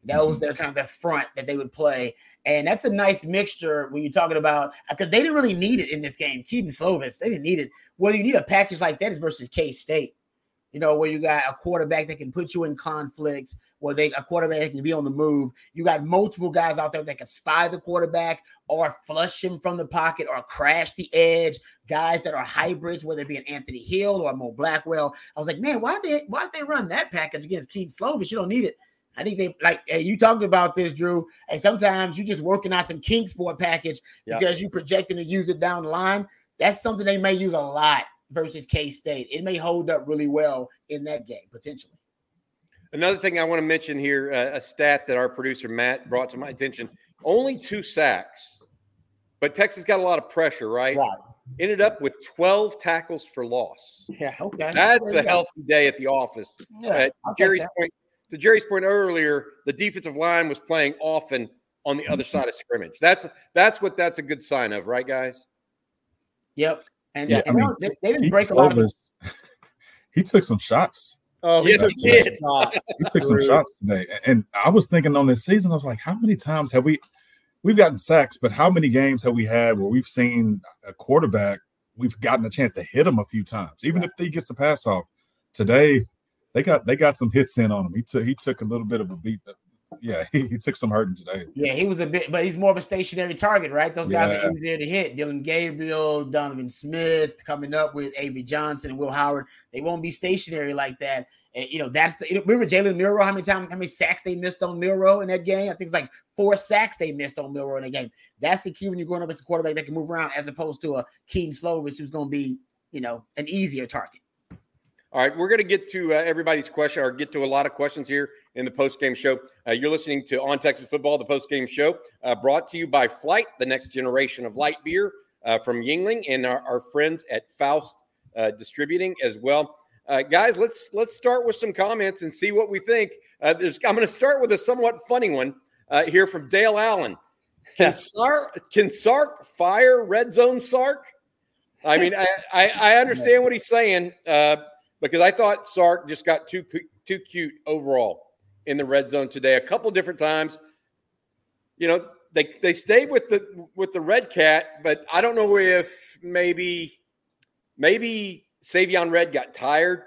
That was their kind of the front that they would play. And that's a nice mixture when you're talking about because they didn't really need it in this game. Kedon Slovis, they didn't need it. Well, you need a package like that is versus K State, you know, where you got a quarterback that can put you in conflicts, where they a quarterback can be on the move. You got multiple guys out there that can spy the quarterback or flush him from the pocket or crash the edge. Guys that are hybrids, whether it be an Anthony Hill or Mo Blackwell. I was like, man, why they why did they run that package against Kedon Slovis? You don't need it. I think they like hey, you talked about this, Drew. And sometimes you're just working out some kinks for a package because you're projecting to use it down the line. That's something they may use a lot versus K State. It may hold up really well in that game potentially. Another thing I want to mention here uh, a stat that our producer Matt brought to my attention only two sacks, but Texas got a lot of pressure, right? Right. Ended up with 12 tackles for loss. Yeah, okay. That's a healthy day at the office. Yeah, uh, Jerry's point, to Jerry's point earlier, the defensive line was playing often on the other side of scrimmage. That's that's what that's a good sign of, right, guys? Yep. And, yeah, and I mean, they, they, didn't break a lot. Of- *laughs* he took some shots. Oh, yes, he did. he *laughs* took some shots today. And I was thinking on this season, I was like, how many times have we we've gotten sacks, but how many games have we had where we've seen a quarterback, we've gotten a chance to hit him a few times, even if he gets a pass off. Today, they got they got some hits in on him. He took he took a little bit of a beat. Yeah, *laughs* he, he took some hurting today. Yeah, he was a bit, but he's more of a stationary target, right? Those guys yeah. are easier to hit. Dillon Gabriel, Donovan Smith, coming up with Avery Johnson and Will Howard. They won't be stationary like that. And you know, that's the remember Jalen Milroe, how many times, how many sacks they missed on Milroe in that game? I think it's like four sacks they missed on Milroe in the game. That's the key when you're going up as a quarterback that can move around as opposed to a Kedon Slovis who's going to be, you know, an easier target. All right, we're going to get to uh, everybody's question or get to a lot of questions here in the post game show. Uh, you're listening to On Texas Football, the post game show, uh, brought to you by Flight, the next generation of light beer uh, from Yuengling and our, our friends at Faust uh, Distributing as well. Uh, guys, let's let's start with some comments and see what we think. I'm going to start with a somewhat funny one here from Dale Allen. *laughs* Can Sark, can Sark fire red zone Sark? I mean, I, I, I understand what he's saying because I thought Sark just got too too cute overall in the red zone today. A couple different times, you know, they they stayed with the with the red cat, but I don't know if maybe maybe Savion Red got tired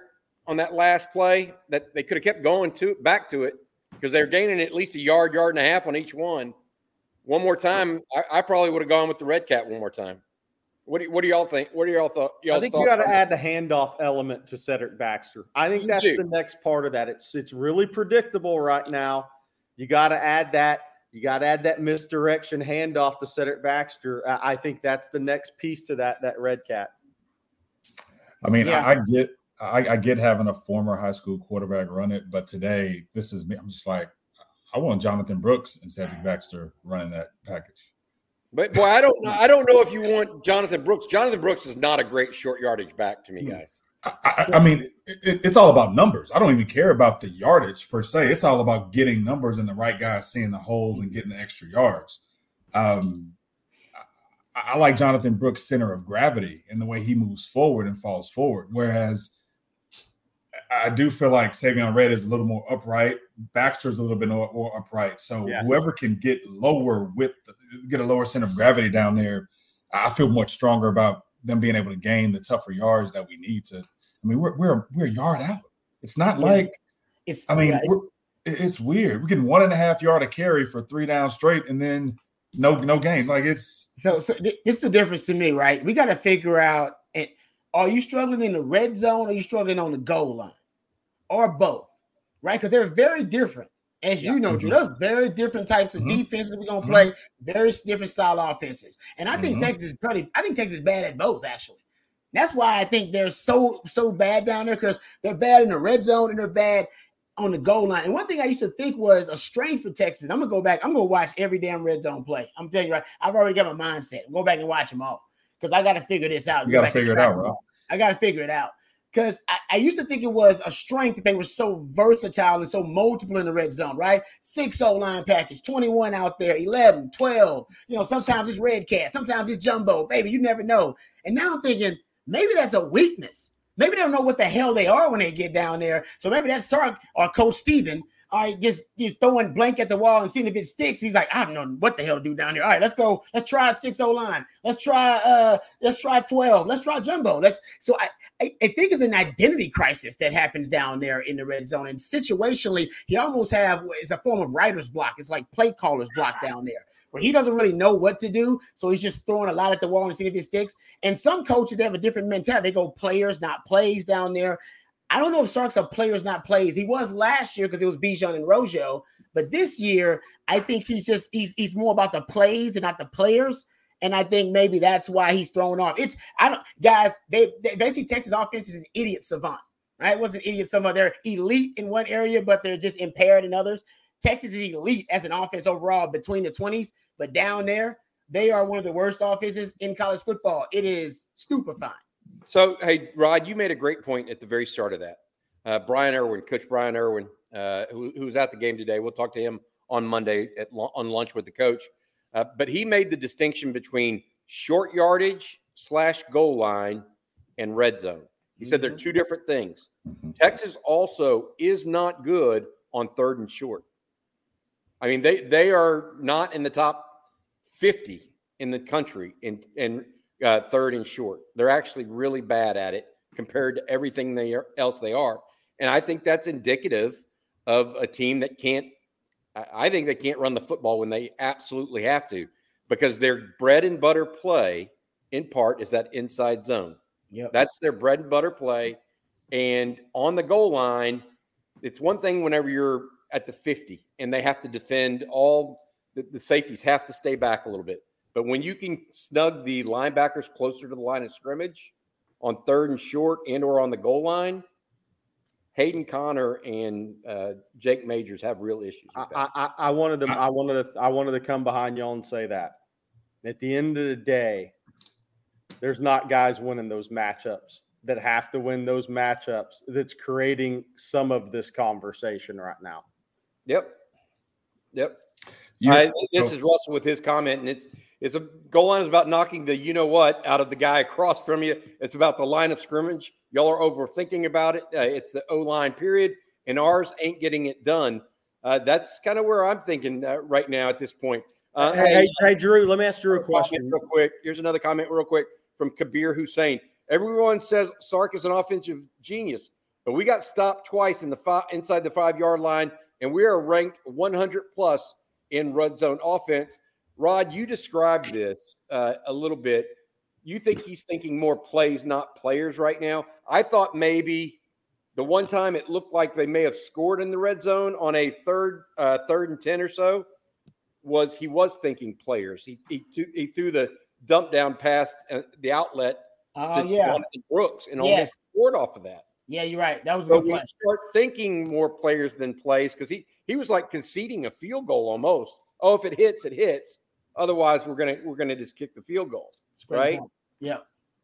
on that last play that they could have kept going to back to it because they're gaining at least a yard, yard and a half on each one. One more time, I, I probably would have gone with the red cat one more time. What do, what do y'all think? What do y'all thought? I think you got to add the handoff element to Cedric Baxter. I think that's the next part of that. It's it's really predictable right now. You got to add that. You got to add that misdirection handoff to Cedric Baxter. I think that's the next piece to that that red cat. I mean, yeah. I, I, get I, I, get having a former high school quarterback run it, but today this is me. I'm just like, I want Jonathan Brooks and Cedric Baxter running that package. But boy, I don't know. I don't know if you want Jonathan Brooks. Jonathan Brooks is not a great short yardage back to me, hmm. guys. I, I mean, it, it's all about numbers. I don't even care about the yardage per se. It's all about getting numbers and the right guys seeing the holes and getting the extra yards. Um, I, I like Jonathan Brooks' center of gravity and the way he moves forward and falls forward. Whereas I do feel like Savion Red is a little more upright. Baxter's a little bit more, more upright. So yes. whoever can get lower with get a lower center of gravity down there, I feel much stronger about them being able to gain the tougher yards that we need to. I mean, we're we're we're a yard out. It's not yeah. like it's. I mean, yeah, it's weird. We're getting one and a half yard of carry for three down straight, and then no no game. Like it's so. so it's the difference to me, right? We got to figure out. Are you struggling in the red zone? Or are you struggling on the goal line, or both? Right? Because they're very different. As you know, mm-hmm. Drew, very different types of mm-hmm. defenses we're gonna mm-hmm. play, very different style offenses. And I think mm-hmm. Texas is pretty, I think Texas is bad at both, actually. That's why I think they're so so bad down there because they're bad in the red zone and they're bad on the goal line. And one thing I used to think was a strength for Texas. I'm gonna go back. I'm gonna watch every damn red zone play. I'm telling you right. I've already got my mindset. Go back and watch them all because I got to figure this out. You got to figure it out, bro. I got to figure it out because I, I, used to think it was a strength that they were so versatile and so multiple in the red zone, right? Six O line package, 21 out there, 11, 12. You know, sometimes it's red cat, sometimes it's jumbo, baby. You never know. And now I'm thinking maybe that's a weakness. Maybe they don't know what the hell they are when they get down there. So maybe that's Sark or Coach Steven. All right, just you throwing blank at the wall and seeing if it sticks. He's like, I don't know what the hell to do down here. All right, let's go. Let's try six O line. Let's try uh, let's try twelve. Let's try jumbo. Let's. So I, I, I think it's an identity crisis that happens down there in the red zone. And situationally, he almost have it's a form of writer's block. It's like play caller's block down there where he doesn't really know what to do. So he's just throwing a lot at the wall and seeing if it sticks. And some coaches they have a different mentality. They go players, not plays down there. I don't know if Sark's are players, not plays. He was last year because it was Bijan and Rojo. But this year, I think he's just he's he's more about the plays and not the players. And I think maybe that's why he's thrown off. It's I don't guys, they, they basically Texas offense is an idiot savant, right? What's an idiot savant? They're elite in one area, but they're just impaired in others. Texas is elite as an offense overall between the 20s, but down there, they are one of the worst offenses in college football. It is stupefying. So, hey, Rod, you made a great point at the very start of that. Uh, Brian Irwin, Coach Brian Irwin, uh, who, who's at the game today. We'll talk to him on Monday at on lunch with the coach. Uh, but he made the distinction between short yardage slash goal line and red zone. He said they're mm-hmm. two different things. Mm-hmm. Texas also is not good on third and short. I mean, they they are not in the top 50 in the country in in uh, third and short. They're actually really bad at it compared to everything they are, else they are. And I think that's indicative of a team that can't. I think they can't run the football when they absolutely have to, because their bread and butter play, in part, is that inside zone. Yeah, that's their bread and butter play. And on the goal line, it's one thing whenever you're at the 50 and they have to defend all the, the safeties have to stay back a little bit. But when you can snug the linebackers closer to the line of scrimmage on third and short and or on the goal line, Hayden Conner and uh, Jake Majors have real issues. I, I, I, wanted to I wanted to I wanted to come behind y'all and say that. At the end of the day, there's not guys winning those matchups that have to win those matchups that's creating some of this conversation right now. Yep. Yep. I, this is Russell with his comment, and it's It's a goal line is about knocking the you know what out of the guy across from you. It's about the line of scrimmage. Y'all are overthinking about it. Uh, it's the O line period, and ours ain't getting it done. Uh, that's kind of where I'm thinking uh, right now at this point. Uh, hey, hey, hey, Drew, let me ask Drew a question real quick. Here's another comment, real quick, from Kabir Hussein. Everyone says Sark is an offensive genius, but we got stopped twice in the five, inside the five yard line, and we are ranked 100 plus in red zone offense. Rod, you described this uh, a little bit. You think he's thinking more plays, not players, right now? I thought maybe the one time it looked like they may have scored in the red zone on a third, uh, third and ten or so was he was thinking players. He he, he threw the dump down past uh, the outlet uh, yeah. Jonathan Brooks and yes. almost scored off of that. Yeah, you're right. That was so we start thinking more players than plays because he he was like conceding a field goal almost. Oh, if it hits, it hits. Otherwise, we're gonna we're gonna just kick the field goal, right? Point. Yeah,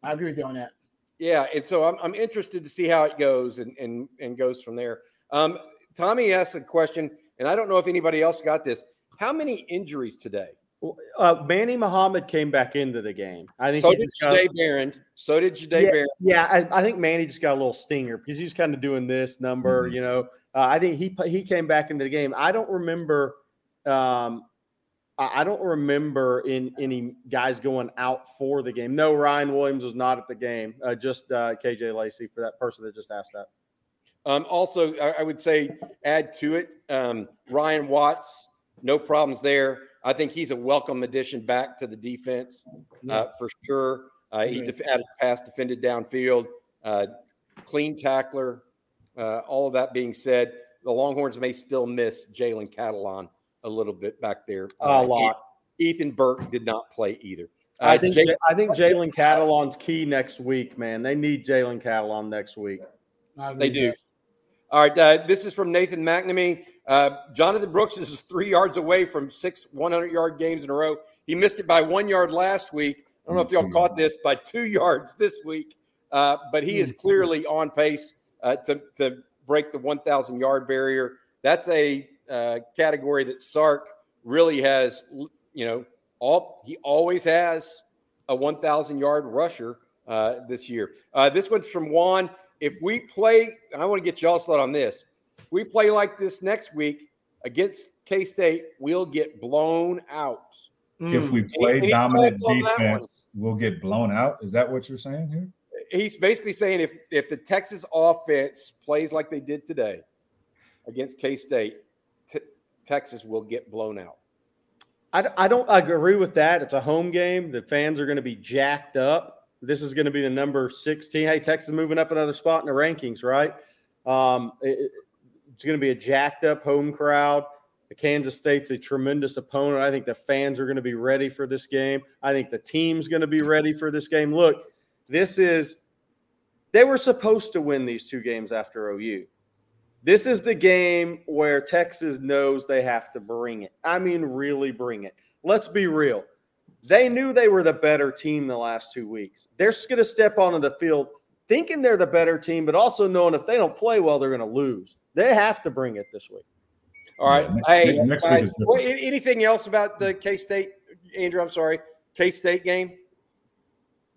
I agree with you on that. Yeah, and so I'm I'm interested to see how it goes and and and goes from there. Um, Tommy asked a question, and I don't know if anybody else got this. How many injuries today? Uh, Manny Muhammad came back into the game. I think so did Jahdae Barron. So did Jahdae yeah, Barron. Yeah, I, I, think Manny just got a little stinger because he was kind of doing this number. Mm-hmm. You know, uh, I think he he came back into the game. I don't remember. Um, I don't remember in any guys going out for the game. No, Ryan Williams was not at the game. Uh, just uh, KJ Lacey for that person that just asked that. Um, also, I, I, would say add to it um, Ryan Watts. No problems there. I think he's a welcome addition back to the defense uh, for sure. Uh, he def- added pass defended downfield, uh, clean tackler. Uh, all of that being said, the Longhorns may still miss Jalen Catalon a little bit back there. a uh, lot. Ethan Burke did not play either. I think J- I think Jalen Catalon's key next week, man. They need Jalen Catalon next week. They do. All right, uh, this is from Nathan McNamee. Uh, Jonathan Brooks is three yards away from six 100 yard games in a row. He missed it by one yard last week. I don't know if y'all caught this by two yards this week, uh, but he is clearly on pace uh, to, to break the 1,000 yard barrier. That's a uh, category that Sark really has, you know, all he always has a 1,000 yard rusher uh, this year. this one's from Juan if we play, I want to get y'all's thought on this. If we play like this next week against K State, we'll get blown out. If we play any, dominant any defense, we'll get blown out. Is that what you're saying here? He's basically saying if if the Texas offense plays like they did today against K State, t- Texas will get blown out. I, I don't agree with that. It's a home game. The fans are going to be jacked up. This is going to be the number 16. Hey, Texas moving up another spot in the rankings, right? Um, it, it's going to be a jacked up home crowd. The Kansas State's a tremendous opponent. I think the fans are going to be ready for this game. I think the team's going to be ready for this game. Look, this is they were supposed to win these two games after OU. This is the game where Texas knows they have to bring it. I mean, really bring it. Let's be real. They knew they were the better team the last two weeks. They're just going to step onto the field thinking they're the better team, but also knowing if they don't play well, they're going to lose. They have to bring it this week. All right. hey, next guys, what, anything else about the K State, Andrew? I'm sorry, K State game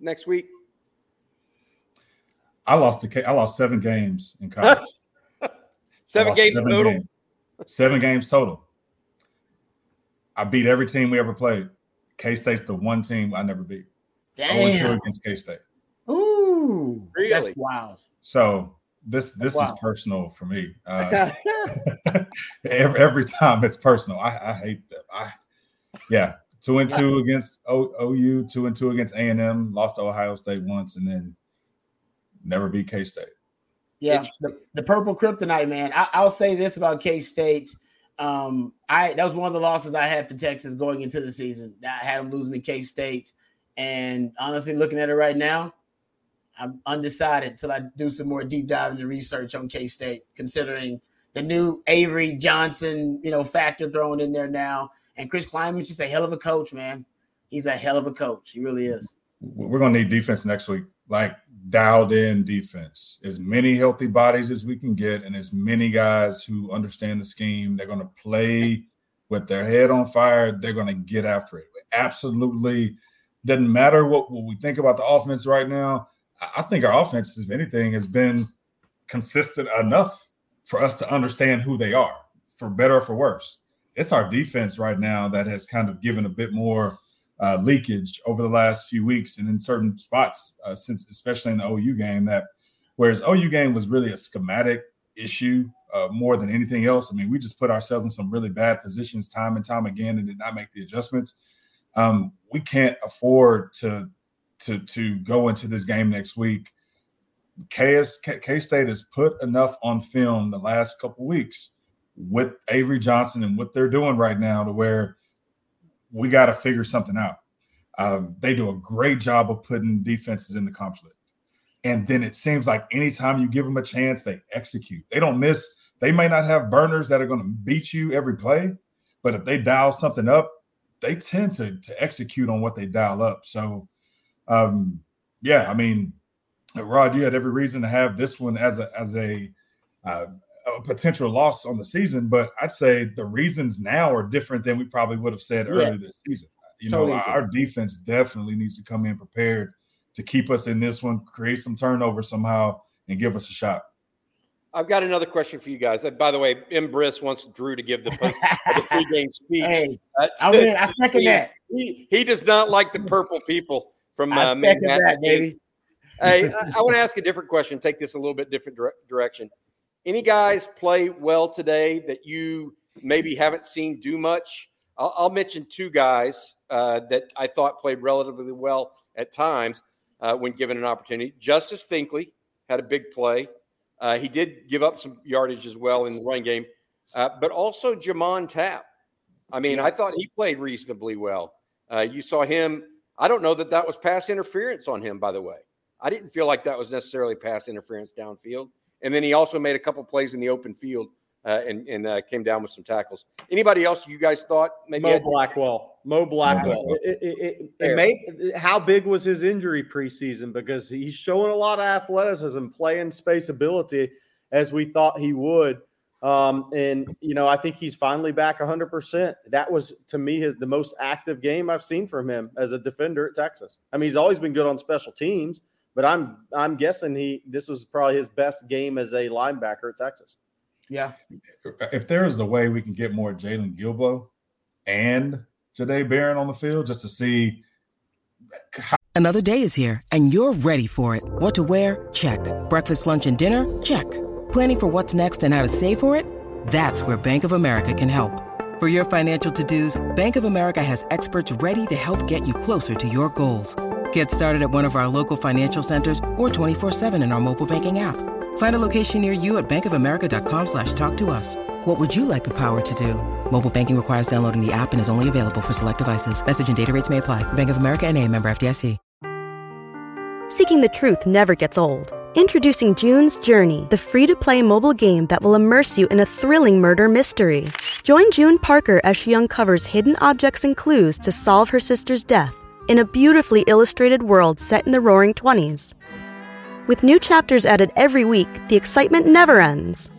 next week? I lost the K. I lost seven games in college. *laughs* seven games seven total. Games. Seven games total. I beat every team we ever played. K State's the one team I never beat. Damn. against K State. Ooh, really? That's wild. So this this wow. is personal for me. Uh, *laughs* *laughs* every, every, time it's personal. I, I hate that. I yeah, two and two against o, OU, two and two against A and M. Lost to Ohio State once, and then never beat K State. Yeah, the, the, purple kryptonite, man. I, will say this about K State. Um, I that was one of the losses I had for Texas going into the season. I had them losing to K State, and honestly, looking at it right now, I'm undecided until I do some more deep dive into research on K State, considering the new Avery Johnson, you know, factor thrown in there now, and Chris Klieman's just a hell of a coach, man. He's a hell of a coach. He really is. We're gonna need defense next week. Like dialed in defense. As many healthy bodies as we can get, and as many guys who understand the scheme. They're going to play with their head on fire, they're going to get after it. Absolutely doesn't matter what, what we think about the offense right now. I think our offense, if anything, has been consistent enough for us to understand who they are, for better or for worse. It's our defense right now that has kind of given a bit more uh, leakage over the last few weeks and in certain spots, uh, since especially in the OU game. That whereas OU game was really a schematic issue uh, more than anything else. I mean, we just put ourselves in some really bad positions time and time again and did not make the adjustments. Um, we can't afford to to to go into this game next week. K State has put enough on film the last couple weeks with Avery Johnson and what they're doing right now to where we got to figure something out. Um, they do a great job of putting defenses in the conflict. And then it seems like anytime you give them a chance, they execute. They don't miss. They may not have burners that are going to beat you every play, but if they dial something up, they tend to, to execute on what they dial up. So, um, yeah, I mean, Rod, you had every reason to have this one as a as a, uh, a potential loss on the season, but I'd say the reasons now are different than we probably would have said earlier this season. You totally know, our, our defense definitely needs to come in prepared to keep us in this one, create some turnover somehow, and give us a shot. I've got another question for you guys. Uh, by the way, M. Briss wants Drew to give the, post, *laughs* the pregame speech. Hey, uh, I, mean, I second he, that. He, he does not like the purple people from uh, I second that, baby. hey, I, I want to ask a different question. Take this a little bit different dire- direction. Any guys play well today that you maybe haven't seen do much? I'll, I'll mention two guys uh, that I thought played relatively well at times uh, when given an opportunity. Justice Finkley had a big play. Uh, he did give up some yardage as well in the running game, uh, but also J'Mond Tapp. I mean, I thought he played reasonably well. Uh, you saw him. I don't know that that was pass interference on him, by the way. I didn't feel like that was necessarily pass interference downfield. And then he also made a couple plays in the open field uh, and, and uh, came down with some tackles. Anybody else you guys thought maybe? Mo had- Blackwell. Mo Blackwell. It, it, it, it may, how big was his injury preseason? Because he's showing a lot of athleticism, playing space ability as we thought he would. Um, and you know, I think he's finally back 100. percent That was to me his the most active game I've seen from him as a defender at Texas. I mean, he's always been good on special teams, but I'm I'm guessing he this was probably his best game as a linebacker at Texas. Yeah. If there is a way we can get more Jalen Guilbeau and Jahdae Barron on the field just to see. How- Another day is here and you're ready for it. What to wear? Check. Breakfast, lunch, and dinner? Check. Planning for what's next and how to save for it? That's where Bank of America can help. For your financial to-dos, Bank of America has experts ready to help get you closer to your goals. Get started at one of our local financial centers or 24-7 in our mobile banking app. Find a location near you at bankofamerica.com slash talk to us. What would you like the power to do? Mobile banking requires downloading the app and is only available for select devices. Message and data rates may apply. Bank of America and a member FDIC. Seeking the truth never gets old. Introducing June's Journey, the free-to-play mobile game that will immerse you in a thrilling murder mystery. Join June Parker as she uncovers hidden objects and clues to solve her sister's death in a beautifully illustrated world set in the roaring 20s. With new chapters added every week, the excitement never ends.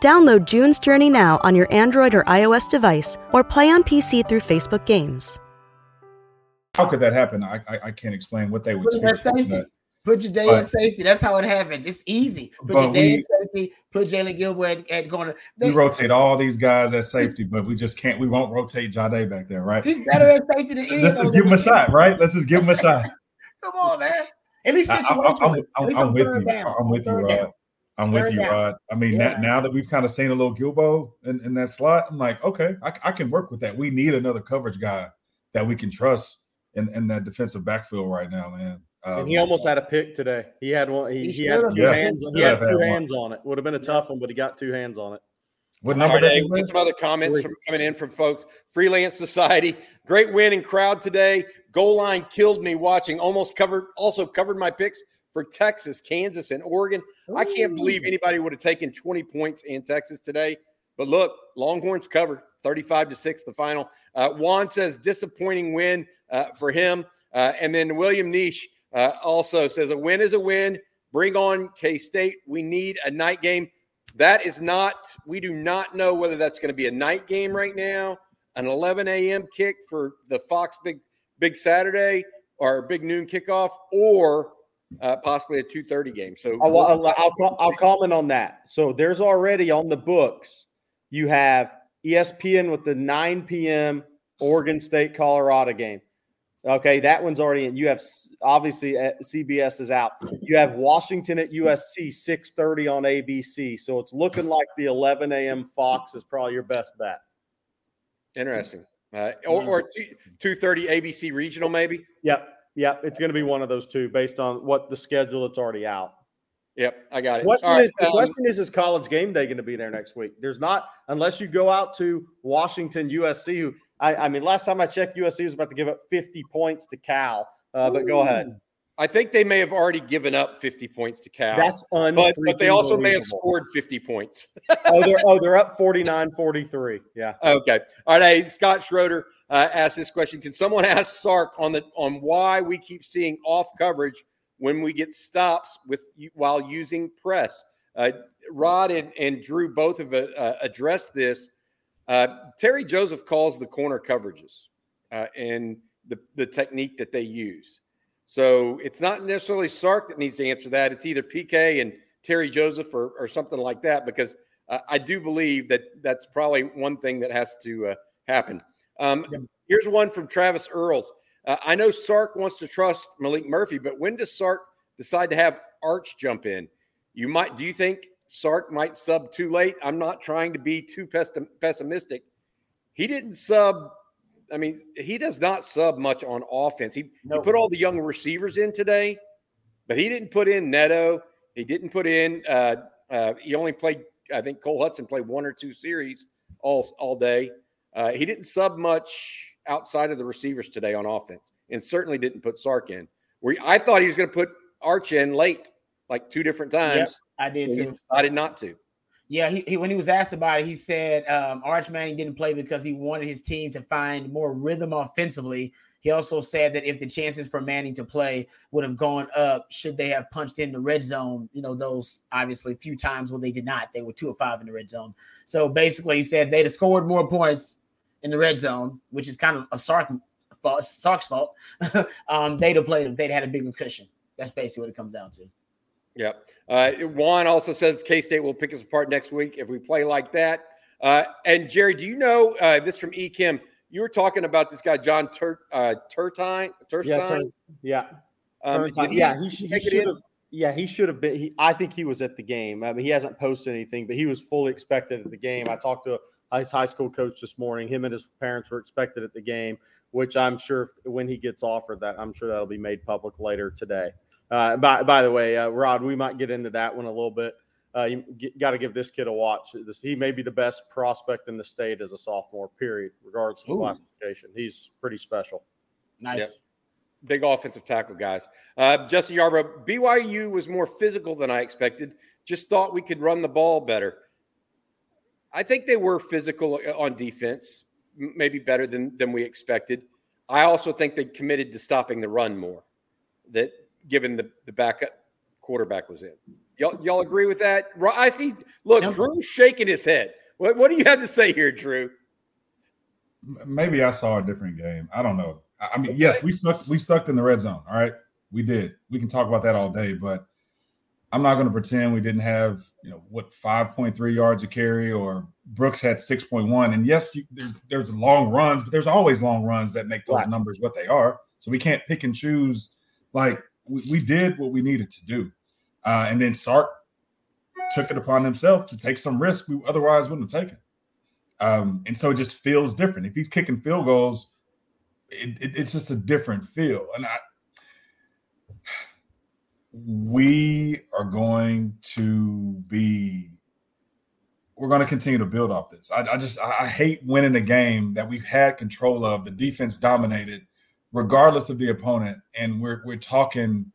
Download June's Journey now on your Android or iOS device or play on PC through Facebook Games. How could that happen? I I, I can't explain what they would put at safety. Put your day but, at safety. That's how it happens. It's easy. Put your day at safety. Put Jalen Guilbeau at, at going to. We rotate all these guys at safety, but we just can't. We won't rotate Jahdae back there, right? He's better at safety than any. Let's just give him a shot, right? Let's just give him a shot. *laughs* Come on, man. At least situationally. I, am with you. Down. I'm with you, Rod. Down. I'm with third you, down. Rod. I mean, yeah. now, that we've kind of seen a little Guilbeau in, in that slot, I'm like, okay, I, I, can work with that. We need another coverage guy that we can trust in, in that defensive backfield right now, man. Um, and he almost had a pick today. He had one. He, he, he had two yeah. hands. He had two hands on it. Would have been a tough one, but he got two hands on it. What number does he Some other comments from coming in from folks. Freelance Society, great win and crowd today. Goal line killed me watching. Almost covered. Also covered my picks for Texas, Kansas, and Oregon. Ooh. I can't believe anybody would have taken 20 points in Texas today. But look, Longhorns cover 35 to six. The final. Uh, Juan says disappointing win uh, for him. Uh, and then William Niche uh, also says a win is a win. Bring on K State. We need a night game. That is not, we do not know whether that's going to be a night game right now, an 11 a.m. kick for the Fox Big Big Saturday or big noon kickoff, or uh, possibly a 2:30 game. So I'll, I'll, I'll, I'll comment on that. So there's already on the books. You have ESPN with the 9 p.m. Oregon State Colorado game. Okay, that one's already in. You have obviously uh, CBS is out. You have Washington at USC 6:30 on ABC. So it's looking like the 11 a.m. Fox is probably your best bet. Interesting. Uh, or or two thirty ABC regional maybe. Yep, yep. It's going to be one of those two based on what the schedule that's already out. Yep, I got it. Question is, the um, question is, is college game day going to be there next week? There's not, unless you go out to Washington, USC. Who I, I mean, last time I checked, USC was about to give up 50 points to Cal. Uh, but go ahead. I think they may have already given up 50 points to Cal. That's un. But, but, they also may have scored 50 points. *laughs* oh, they're oh they're up 49-43. Yeah. Okay. All right. Hey, Scott Schroeder uh, asked this question: Can someone ask Sark on the on why we keep seeing off coverage when we get stops with while using press? Uh, Rod and, and Drew both have uh, addressed this. Uh, Terry Joseph calls the corner coverages uh, and the the technique that they use. So it's not necessarily Sark that needs to answer that. It's either PK and Terry Joseph or, or something like that, because uh, I do believe that that's probably one thing that has to uh, happen. Um, Here's one from Travis Earls. Uh, I know Sark wants to trust Maalik Murphy, but when does Sark decide to have Arch jump in? You might. Do you think Sark might sub too late? I'm not trying to be too pessimistic. He didn't sub I mean, he does not sub much on offense. He, he put all the young receivers in today, but he didn't put in Neto. He didn't put in. Uh, uh, he only played. I think Cole Hudson played one or two series all all day. Uh, he didn't sub much outside of the receivers today on offense, and certainly didn't put Sark in. Where I thought he was going to put Arch in late, like two different times. Yep, I did too. Decided not to. Yeah, he, he, when he was asked about it, he said um, Arch Manning didn't play because he wanted his team to find more rhythm offensively. He also said that if the chances for Manning to play would have gone up, should they have punched in the red zone, you know, those obviously few times when they did not, they were two or five in the red zone. So basically, he said they'd have scored more points in the red zone, which is kind of a Sark fault, Sark's fault. *laughs* um, they'd have played if they'd had a bigger cushion. That's basically what it comes down to. Yeah. Uh, Juan also says K State will pick us apart next week if we play like that. Uh, and Jerry, do you know uh, this from E Kim? You were talking about this guy John Tur- uh, Turtine. Yeah, yeah. Um, he, yeah, he, he should have. Yeah, he should have been. He, I think he was at the game. I mean, he hasn't posted anything, but he was fully expected at the game. I talked to his high school coach this morning. Him and his parents were expected at the game, which I'm sure if, when he gets offered that, I'm sure that'll be made public later today. Uh, by, by the way, uh, Rod, we might get into that one a little bit. Uh, you got to give this kid a watch. This, he may be the best prospect in the state as a sophomore, period, regardless of Ooh. classification. He's pretty special. Nice. Yep. Big offensive tackle, guys. Uh, Justin Yarbrough, BYU was more physical than I expected. Just thought we could run the ball better. I think they were physical uh, on defense, maybe better than, than we expected. I also think they committed to stopping the run more. That given the, the backup quarterback was in. Y'all, y'all agree with that? I see. Look, Drew's shaking his head. What, what do you have to say here, Drew? Maybe I saw a different game. I don't know. I mean, yes, we sucked. We sucked in the red zone. All right, we did. We can talk about that all day, but I'm not going to pretend we didn't have, you know, what 5.3 yards a carry or Brooks had 6.1. And yes, you, there, there's long runs, but there's always long runs that make those right. numbers what they are. So we can't pick and choose. Like we, we did what we needed to do. Uh, and then Sark took it upon himself to take some risk we otherwise wouldn't have taken. Um, and so it just feels different. If he's kicking field goals, it, it, it's just a different feel. And I, we are going to be, we're going to continue to build off this. I, I just, I hate winning a game that we've had control of. The defense dominated regardless of the opponent. And we're we're talking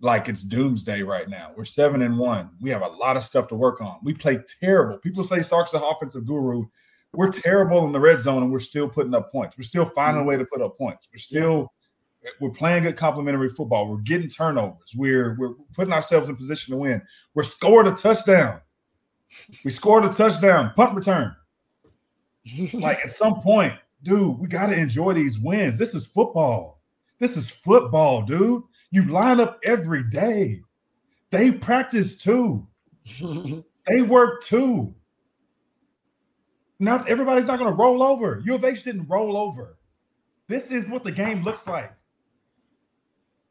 like it's doomsday right now. We're seven and one. We have a lot of stuff to work on. We play terrible. People say Sark's the offensive guru. We're terrible in the red zone, and we're still putting up points. We're still finding a mm-hmm. way to put up points. We're still we're playing good complementary football. We're getting turnovers. We're we're putting ourselves in position to win. We're scored a touchdown. We scored a touchdown, punt return. like at some point, dude, we got to enjoy these wins. This is football. This is football, dude. You line up every day. They practice too. *laughs* they work too. Not everybody's not going to roll over. U of H didn't roll over. This is what the game looks like.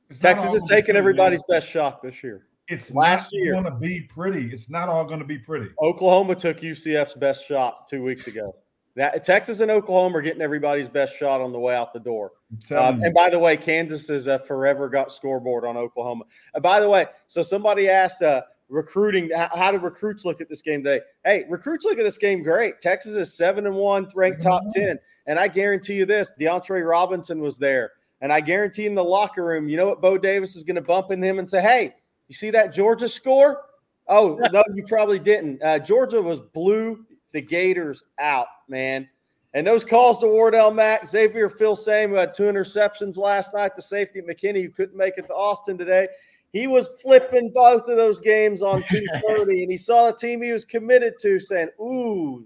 It's Texas is taking everybody's uh, best shot this year. It's last year It's going to be pretty. It's not all going to be pretty. Oklahoma took UCF's best shot two weeks ago. That Texas and Oklahoma are getting everybody's best shot on the way out the door. Uh, and by the way, Kansas is a forever got scoreboard on Oklahoma. Uh, by the way, so somebody asked uh, recruiting, how, how do recruits look at this game today? Hey, recruits look at this game great. Texas is seven and one, ranked top ten, and I guarantee you this: DeAndre Robinson was there, and I guarantee in the locker room, you know what? Bo Davis is going to bump in him and say, "Hey, you see that Georgia score? Oh *laughs* no, you probably didn't. Uh, Georgia was blew the Gators out, man. And those calls to Wardell Mack, Xavier Filsaime, who had two interceptions last night, the safety at McKinney, who couldn't make it to Austin today. He was flipping both of those games on *laughs* 230, and he saw the team he was committed to saying, Ooh,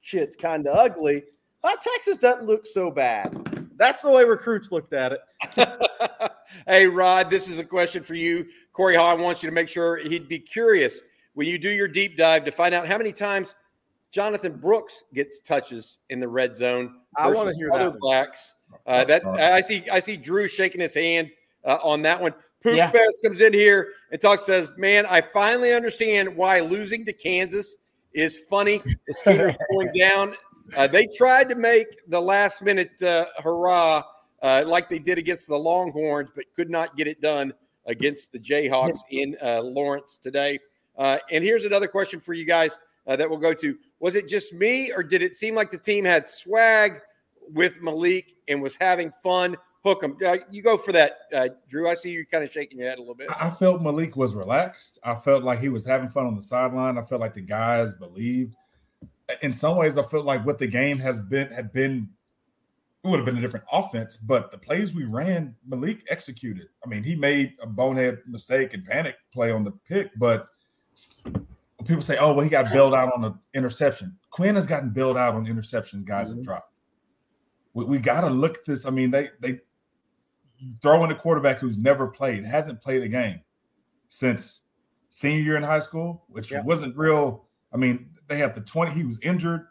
shit's kind of ugly. But Texas doesn't look so bad. That's the way recruits looked at it. *laughs* hey, Rod, this is a question for you. Corey Hall wants you to make sure he'd be curious when you do your deep dive to find out how many times Jonathan Brooks gets touches in the red zone. I want to hear other that blacks. Uh, that I see. I see Drew shaking his hand uh, on that one. Poop yeah. Fest comes in here and talks. Says, "Man, I finally understand why losing to Kansas is funny. The Steelers going *laughs* down. Uh, they tried to make the last minute uh, hurrah uh, like they did against the Longhorns, but could not get it done against the Jayhawks *laughs* in uh, Lawrence today. and here's another question for you guys that we'll go to. Was it just me, or did it seem like the team had swag with Maalik and was having fun? Hook him. Uh, you go for that, uh, Drew. I see you kind of shaking your head a little bit. I felt Maalik was relaxed. I felt like he was having fun on the sideline. I felt like the guys believed. In some ways, I felt like what the game has been had been it would have been a different offense, but the plays we ran, Malik executed. I mean, he made a bonehead mistake and panic play on the pick, but people say, "Oh, well, he got bailed out on the interception." Quinn has gotten bailed out on interceptions. Guys mm-hmm. have dropped. We, we got to look at this. I mean, they they throw in a quarterback who's never played, hasn't played a game since senior year in high school, which wasn't real. I mean, they have the twenty. He was injured.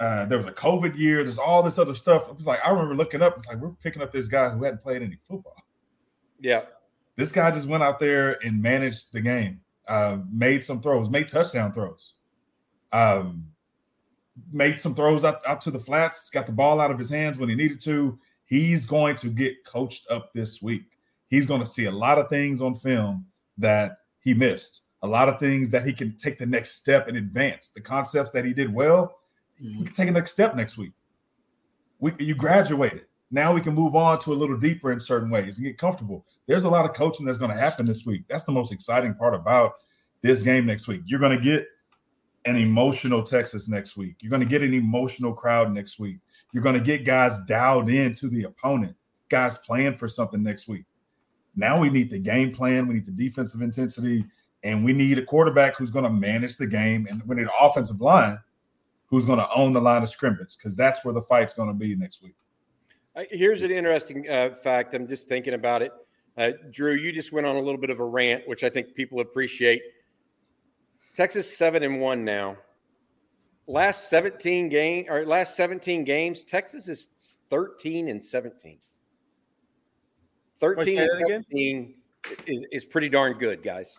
Uh, there was a COVID year. There's all this other stuff. It was like I remember looking up. It's like we're picking up this guy who hadn't played any football. Yeah, this guy just went out there and managed the game uh, made some throws, made touchdown throws, um, made some throws out, out to the flats, got the ball out of his hands when he needed to. He's going to get coached up this week. He's going to see a lot of things on film that he missed, a lot of things that he can take the next step and advance. The concepts that he did well, mm-hmm. we can take a next step next week. We, you graduated. Now we can move on to a little deeper in certain ways and get comfortable. There's a lot of coaching that's going to happen this week. That's the most exciting part about this game next week. You're going to get an emotional Texas next week. You're going to get an emotional crowd next week. You're going to get guys dialed in to the opponent, guys playing for something next week. Now we need the game plan, we need the defensive intensity, and we need a quarterback who's going to manage the game, and we need an offensive line who's going to own the line of scrimmage because that's where the fight's going to be next week. Here's an interesting uh, fact. I'm just thinking about it. Uh, Drew, you just went on a little bit of a rant, which I think people appreciate. Texas seven and one now. Last 17 game or last 17 games, Texas is 13 and 17. 13 and 17 is, is, pretty darn good, guys.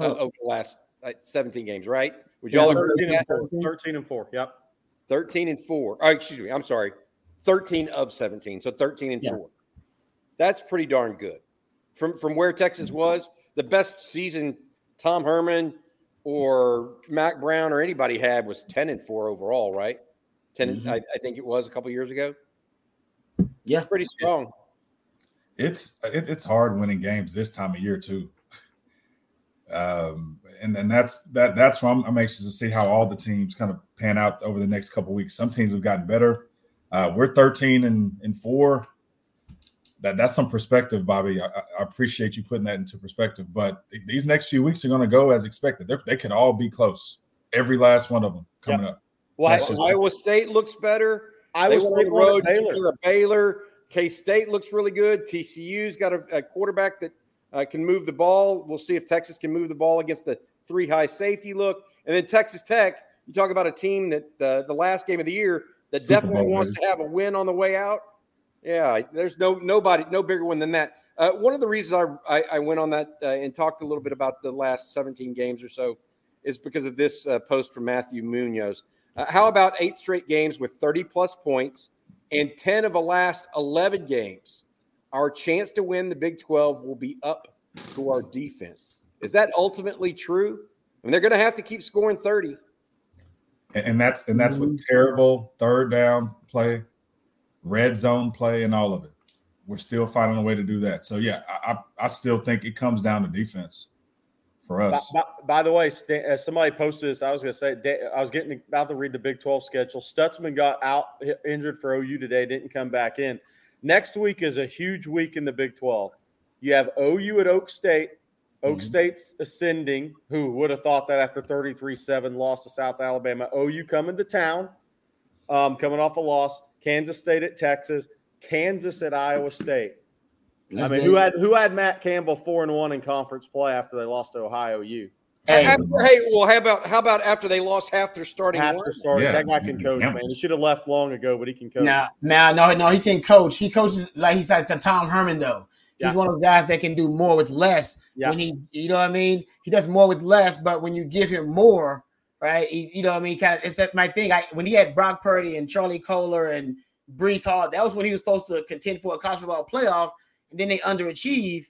Uh, over the last 17 games, right? Would you yeah, all agree? 13 and, 4, 13 and 4. Yep. 13 and 4. Oh, excuse me. I'm sorry. 13 of 17, so 13 and yeah. 4. That's pretty darn good. From from where Texas was, the best season Tom Herman or Mack Brown or anybody had was 10 and 4 overall, right? 10 mm-hmm. I, I, think it was a couple years ago. Yeah, it's pretty strong. It's it, it's hard winning games this time of year too. Um, and then that's that that's why I'm, I'm anxious to see how all the teams kind of pan out over the next couple weeks. Some teams have gotten better uh, we're 13 and, and four. That, that's some perspective, Bobby. I, I, appreciate you putting that into perspective. But th- these next few weeks are going to go as expected. They're, they could all be close. every last one of them coming yep. up. Well, just, Iowa State looks better. Iowa State road Baylor. Baylor. K State looks really good. TCU's got a, a quarterback that uh, can move the ball. We'll see if Texas can move the ball against the three high safety look. And then Texas Tech, you talk about a team that uh, the last game of the year that Super definitely wants to have a win on the way out. Yeah, there's no nobody, no bigger one than that. Uh, one of the reasons I, I, I went on that uh, and talked a little bit about the last 17 games or so is because of this uh, post from Matthew Munoz. Uh, how about eight straight games with 30 plus points and 10 of the last 11 games? Our chance to win the Big 12 will be up to our defense. Is that ultimately true? I mean, they're going to have to keep scoring 30. And that's and that's with terrible third down play, red zone play, and all of it. We're still finding a way to do that. So yeah, I I still think it comes down to defense for us. By, by, by the way, uh, somebody posted this. I was going to say I was getting about to read the Big 12 schedule. Stutsman got out injured for OU today, didn't come back in. Next week is a huge week in the Big 12. You have OU at Oak State. Oak mm-hmm. State's ascending. Who would have thought that after 33 7 loss to South Alabama? OU coming to town, um, coming off a loss. Kansas State at Texas. Kansas at Iowa State. I mean, who had who had Matt Campbell four and one in conference play after they lost to Ohio U? Hey, after, hey, well, how about how about after they lost half their starting? Half their starting. Yeah. That guy can coach, man. He should have left long ago, but he can coach. Nah, nah, no, no, he can coach. He coaches like he's like the Tom Herman though. He's one of those guys that can do more with less. Yeah. When he, you know what I mean, he does more with less. But when you give him more, right? He, you know what I mean. Kind of, it's that my thing. I when he had Brock Purdy and Charlie Kolar and Breece Hall, that was when he was supposed to contend for a college football playoff and then they underachieve.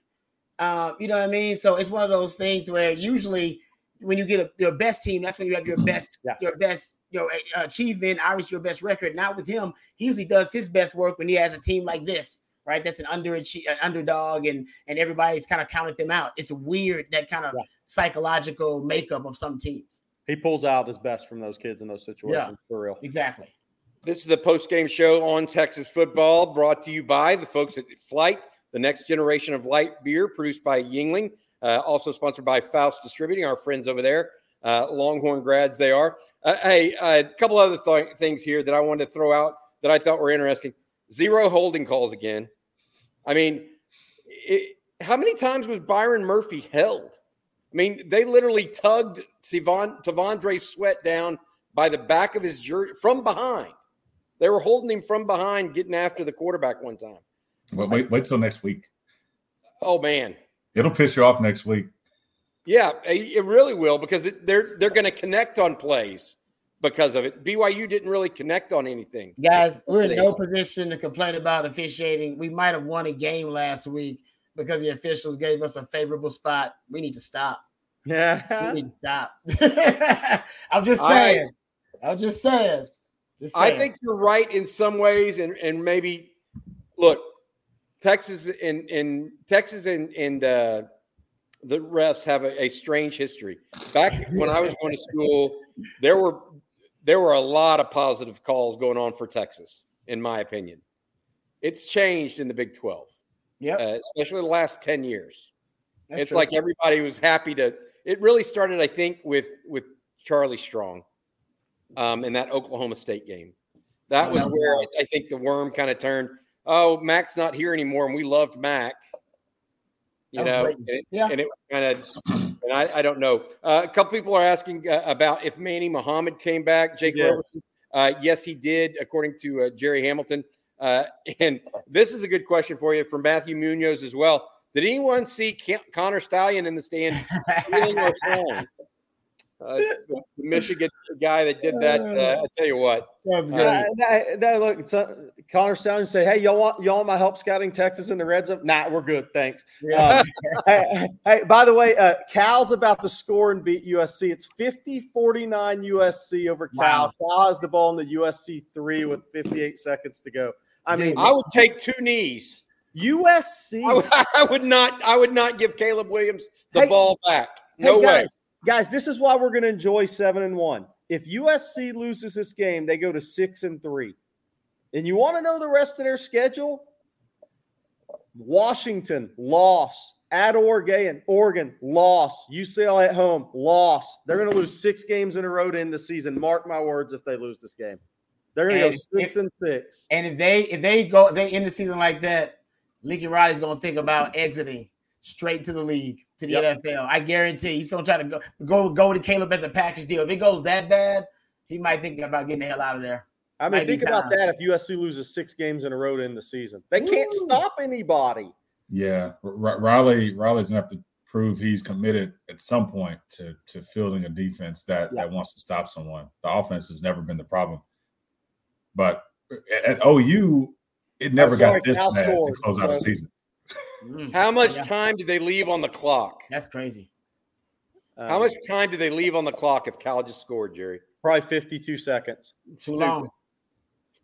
Um, you know what I mean? So it's one of those things where usually when you get a, your best team, that's when you have your best, yeah. your best, your achievement, obviously your best record. Not with him. He usually does his best work when he has a team like this, right? That's an under an underdog, and and everybody's kind of counted them out. It's weird that kind of yeah. psychological makeup of some teams. He pulls out his best from those kids in those situations yeah, for real. Exactly. This is the post game show on Texas football, brought to you by the folks at Flight the next generation of light beer produced by Yuengling, uh, also sponsored by Faust Distributing, our friends over there. Uh, Longhorn grads, they are. Uh, hey, a couple other th- things here that I wanted to throw out that I thought were interesting. Zero holding calls again. I mean, it, how many times was Byron Murphy held? I mean, they literally tugged Tavon, T'Vondre Sweat down by the back of his jersey from behind. They were holding him from behind, getting after the quarterback one time. Well, wait, wait till next week. Oh man, it'll piss you off next week. Yeah, it really will because it, they're they're going to connect on plays because of it. BYU didn't really connect on anything. Guys, we're in no position to complain about officiating. We might have won a game last week because the officials gave us a favorable spot. We need to stop. Yeah, we need to stop. *laughs* I'm just saying. I, am just saying. just saying. I think you're right in some ways, and and maybe look Texas and in Texas and and uh, the refs have a, a, strange history. Back when I was going to school, there were there were a lot of positive calls going on for Texas, in my opinion. It's changed in the Big Twelve, yeah, uh, especially the last ten years. That's it's true. like everybody was happy to. It really started, I think, with with Charlie Strong, um, in that Oklahoma State game. That was where I, I think the worm kind of turned oh, Mack's not here anymore, and we loved Mac. You know, and it, yeah. and it was kind of, and I, I don't know. Uh, a couple people are asking uh, about if Manny Muhammad came back. Jake yeah. Robertson, uh, yes, he did, according to uh, Jerry Hamilton. Uh, and this is a good question for you from Matthew Munoz as well. Did anyone see Connor Stalions in the stand stealing our songs? Uh, the, Michigan guy that did that. Uh, I tell you what. Uh, that, that, look, Connor Sound say, "Hey, y'all want y'all want my help scouting Texas in the red zone?" Nah, we're good, thanks. Yeah. Um, *laughs* hey, hey, by the way, uh, Cal's about to score and beat USC. It's 50-49 USC over Cal. Wow. Cal has the ball in the USC three with 58 seconds to go. I mean, I would take two knees. USC. I would, *laughs* I would not. I would not give Caleb Williams the hey, ball back. No hey, way guys, this is why we're going to enjoy seven and one. If USC loses this game, they go to six and three. And you want to know the rest of their schedule? Washington loss at Oregon, Oregon, loss. UCLA at home, loss. They're going to lose six games in a row to end the season. Mark my words if they lose this game. They're going to go six if, and six. And if they if they go if they end the season like that, Lincoln Riley's going to think about exiting straight to the league to the yep. NFL. I guarantee he's going to try to go go go to Caleb as a package deal. If it goes that bad, he might think about getting the hell out of there. I mean, think about that. If USC loses six games in a row in the season, they can't Ooh. stop anybody. Yeah, R- Riley Riley's gonna have to prove he's committed at some point to to fielding a defense that yeah. that wants to stop someone. The offense has never been the problem, but uh, at OU, it never got this bad scored, to close out a season. Mm. How much time did they leave on the clock? That's crazy. How much time did they leave on the clock if Cal just scored, Jerry? Probably 52 seconds. Too long.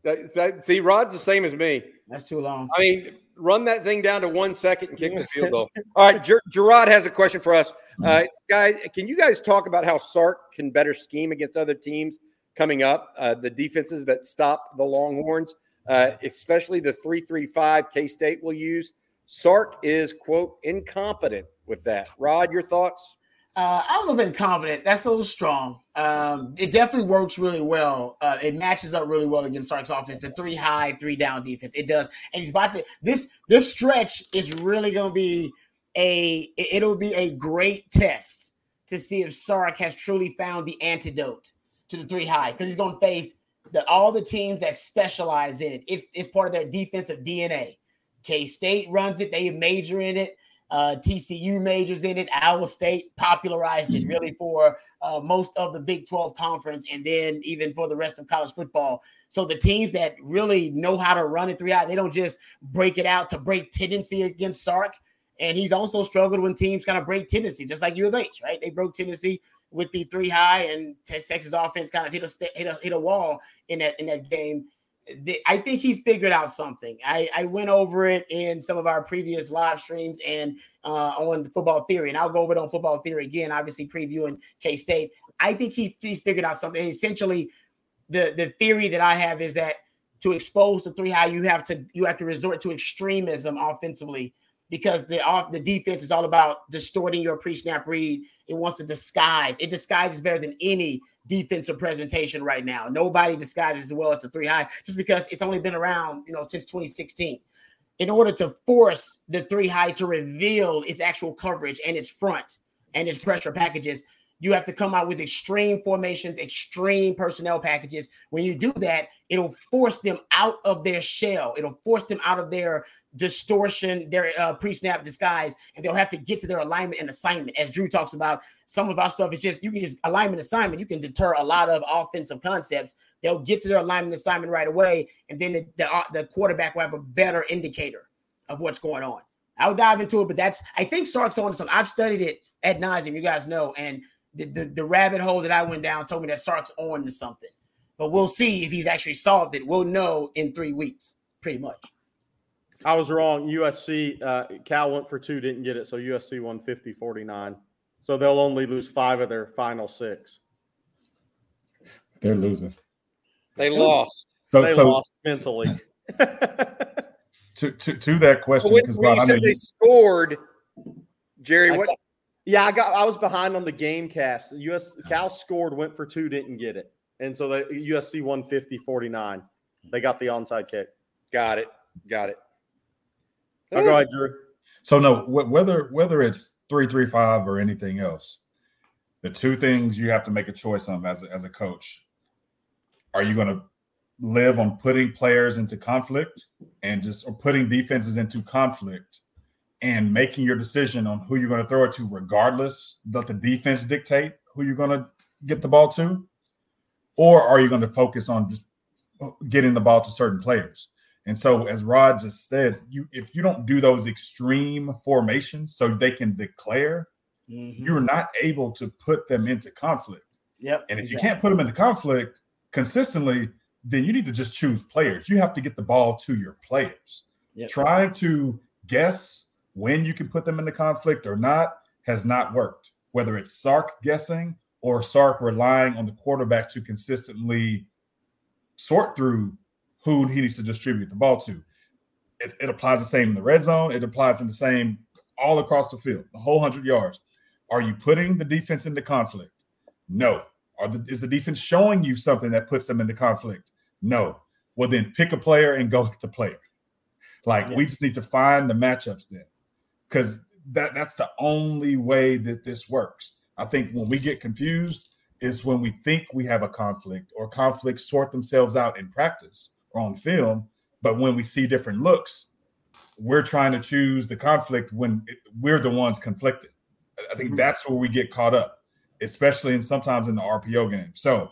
That, that, see, Rod's the same as me. That's too long. I mean, run that thing down to one second and kick the field goal. *laughs* All right, Ger- Gerard has a question for us, mm-hmm. uh, guys. Can you guys talk about how Sark can better scheme against other teams coming up? Uh, the defenses that stop the Longhorns, uh, especially the three-three-five K State will use. Sark is quote incompetent with that. Rod, your thoughts? Uh, I don't know if incompetent. That's a little strong. Um, it definitely works really well. Uh, it matches up really well against Sark's offense. The three high, three down defense. It does, and he's about to. This this stretch is really going to be a. It'll be a great test to see if Sark has truly found the antidote to the three high because he's going to face the all the teams that specialize in it. It's it's part of their defensive DNA. K State runs it. They major in it. Uh, TCU majors in it. Iowa State popularized it really for uh, most of the Big 12 conference and then even for the rest of college football. So the teams that really know how to run it three out, they don't just break it out to break tendency against Sark. And he's also struggled when teams kind of break tendency, just like U of H, right? They broke tendency with the three high, and Texas offense kind of hit a hit a, hit a wall in that in that game. I think he's figured out something. I, I, went over it in some of our previous live streams and uh, on football theory, and I'll go over it on football theory again. Obviously, previewing K State. I think he, he's figured out something. Essentially, the the theory that I have is that to expose the three high, you have to you have to resort to extremism offensively because the off the defense is all about distorting your pre-snap read. It wants to disguise. It disguises better than any defensive presentation right now. Nobody disguises as well as a three high just because it's only been around, you know, since 2016. In order to force the three high to reveal its actual coverage and its front and its pressure packages, you have to come out with extreme formations, extreme personnel packages. When you do that, it'll force them out of their shell. It'll force them out of their distortion, their uh, pre-snap disguise, and they'll have to get to their alignment and assignment. As Drew talks about, some of our stuff is just you can just alignment assignment. You can deter a lot of offensive concepts. They'll get to their alignment assignment right away, and then the, the, uh, the quarterback will have a better indicator of what's going on. I'll dive into it, but that's I think Sark's on something. I've studied it at nauseum, you guys know, and the, the, the rabbit hole that I went down told me that Sark's on to something. But we'll see if he's actually solved it. We'll know in three weeks, pretty much. I was wrong. USC, uh, Cal went for two, didn't get it. So USC won 50 49. So they'll only lose five of their final six. They're losing. They lost. So they so, lost mentally. *laughs* *laughs* to, to, to that question, because when, when you said they scored, Jerry, what? Yeah, I got I was behind on the game cast. US Cal scored, went for two, didn't get it. And so the USC 150 49. They got the onside kick. Got it. Got it. I'll go ahead, Drew. So no, whether whether it's three three five or anything else, the two things you have to make a choice on as a, as a coach: are you going to live on putting players into conflict and just or putting defenses into conflict and making your decision on who you're going to throw it to, regardless let the defense dictate who you're going to get the ball to, or are you going to focus on just getting the ball to certain players? And so, as Rod just said, you if you don't do those extreme formations so they can declare, mm-hmm. you're not able to put them into conflict. Yep. And if exactly. you can't put them into conflict consistently, then you need to just choose players. You have to get the ball to your players. Yep. Trying to guess when you can put them into conflict or not has not worked. Whether it's Sark guessing or Sark relying on the quarterback to consistently sort through who he needs to distribute the ball to. It, it, applies the same in the red zone. It applies in the same all across the field, the whole hundred yards. Are you putting the defense into conflict? No. Are the, is the defense showing you something that puts them into conflict? No. Well, then pick a player and go with the player. Like yeah. we just need to find the matchups then, because that that's the only way that this works. I think when we get confused is when we think we have a conflict or conflicts sort themselves out in practice or on film, but when we see different looks, we're trying to choose the conflict when it, we're the ones conflicted. I think mm-hmm. that's where we get caught up, especially in sometimes in the RPO game. So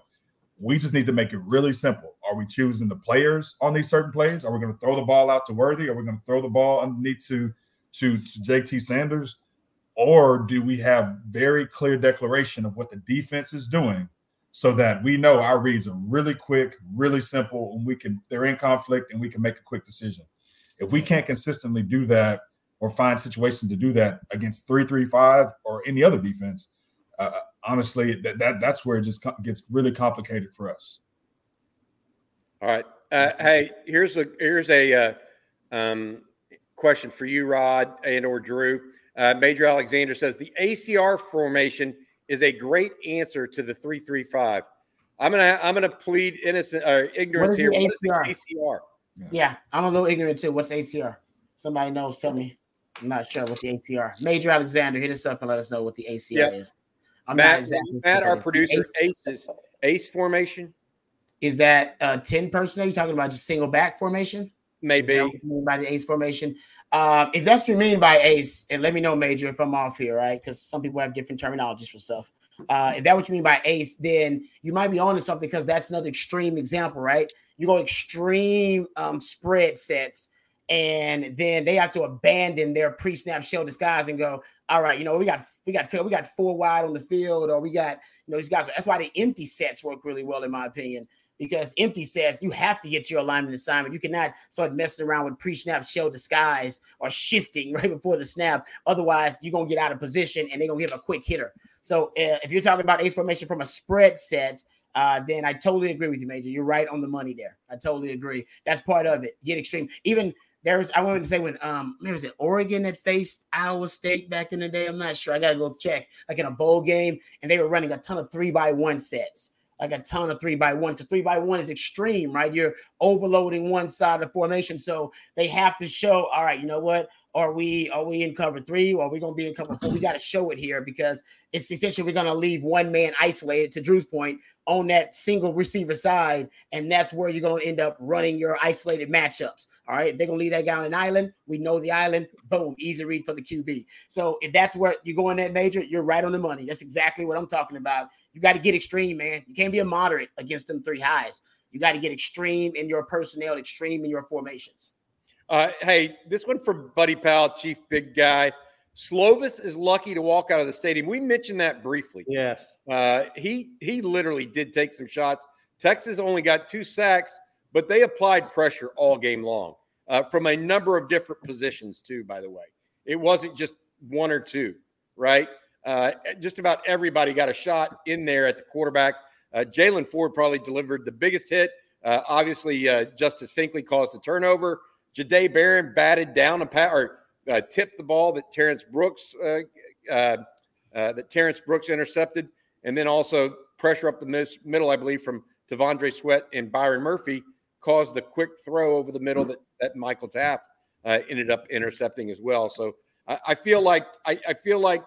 we just need to make it really simple. Are we choosing the players on these certain plays? Are we going to throw the ball out to Worthy? Are we going to throw the ball underneath to to, to JT Sanders? Or do we have very clear declaration of what the defense is doing so that we know our reads are really quick, really simple, and we can they're in conflict and we can make a quick decision. If we can't consistently do that or find situations to do that against three three five or any other defense, uh, honestly, that, that that's where it just gets really complicated for us. All right. Uh, hey, here's a here's a uh, um, question for you, Rod and or Drew. Uh, Major Alexander says the ACR formation is a great answer to the three three five. I'm gonna I'm gonna plead innocent or uh, ignorance here. What is ACR? ACR? Yeah. yeah, I'm a little ignorant too. What's ACR? Somebody knows? Tell me. I'm not sure what the ACR. Major Alexander, hit us up and let us know what the ACR yeah. is. I'm Matt, exactly Matt, our producer, ace, aces, ace formation. Is that uh 10 personnel? You talking about just single back formation? Maybe by the ace formation. Um, if that's what you mean by ace, and let me know, Major, if I'm off here, right? Because some people have different terminologies for stuff. Uh, if that's what you mean by ace, then you might be on to something because that's another extreme example, right? You go extreme um, spread sets and then they have to abandon their pre-snap shell disguise and go, all right, you know, we got we got we got four wide on the field, or we got you know these guys. That's why the empty sets work really well, in my opinion, because empty sets you have to get to your alignment assignment. You cannot start messing around with pre-snap shell disguise or shifting *laughs* right before the snap. Otherwise, you're gonna get out of position and they're gonna give a quick hitter. So uh, if you're talking about ace formation from a spread set, uh, then I totally agree with you, Major. You're right on the money there. I totally agree. That's part of it. Get extreme. Even there's I wanted to say when um maybe was it Oregon that faced Iowa State back in the day. I'm not sure. I gotta go check. Like in a bowl game, and they were running a ton of three by one sets, like a ton of three by one. Because three by one is extreme, right? You're overloading one side of the formation, so they have to show. All right, you know what? Are we are we in cover three or are we gonna be in cover four? We got to show it here because it's essentially we're gonna leave one man isolated to Drew's point on that single receiver side, and that's where you're gonna end up running your isolated matchups. All right, if they're gonna leave that guy on an island, we know the island. Boom, easy read for the QB. So if that's where you go in that major, you're right on the money. That's exactly what I'm talking about. You got to get extreme, man. You can't be a moderate against them three highs. You got to get extreme in your personnel, extreme in your formations. Uh, hey, this one from Buddy Powell, Chief Big Guy. Slovis is lucky to walk out of the stadium. We mentioned that briefly. Yes. Uh, he he literally did take some shots. Texas only got two sacks, but they applied pressure all game long uh, from a number of different positions, too, by the way. It wasn't just one or two, right? Uh, just about everybody got a shot in there at the quarterback. Uh, Jaylan Ford probably delivered the biggest hit. Uh, obviously, uh, Justice Finkley caused a turnover. Jahdae Barron batted down a pat or uh, tipped the ball that Terrence Brooks that Terrence Brooks intercepted, and then also pressure up the middle, I believe, from T'Vondre Sweat and Byron Murphy caused the quick throw over the middle that, that Michael Taaffe uh, ended up intercepting as well. So I, I feel like I, I, feel like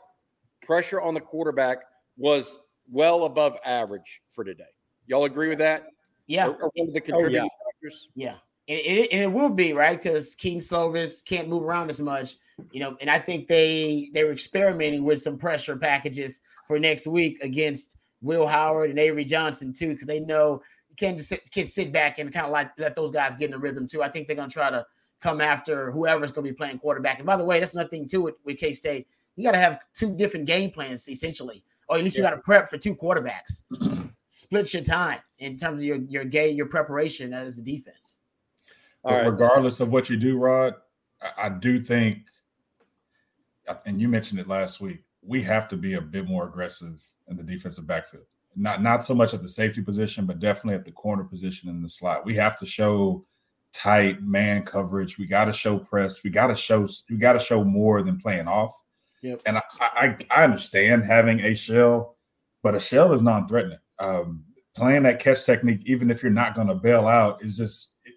pressure on the quarterback was well above average for today. Y'all agree with that? Yeah. Or, or one of the contributing oh, yeah. factors? Yeah. And it, and it will be right because Kedon Slovis can't move around as much, you know. And I think they they were experimenting with some pressure packages for next week against Will Howard and Avery Johnson too, because they know you can't just sit, can't sit back and kind of like let those guys get in the rhythm too. I think they're gonna try to come after whoever's gonna be playing quarterback. And by the way, that's nothing to it with K State. You got to have two different game plans essentially, or at least you got to prep for two quarterbacks. *clears throat* Split your time in terms of your your game, your preparation as a defense. Right. Regardless of what you do, Rod, I, I do think, and you mentioned it last week, we have to be a bit more aggressive in the defensive backfield not not so much at the safety position, but definitely at the corner position in the slot. We have to show tight man coverage. We got to show press. We got to show we got to show more than playing off. Yep. And I, I, I understand having a shell, but a shell is non-threatening. Um, playing that catch technique, even if you're not going to bail out, is just it,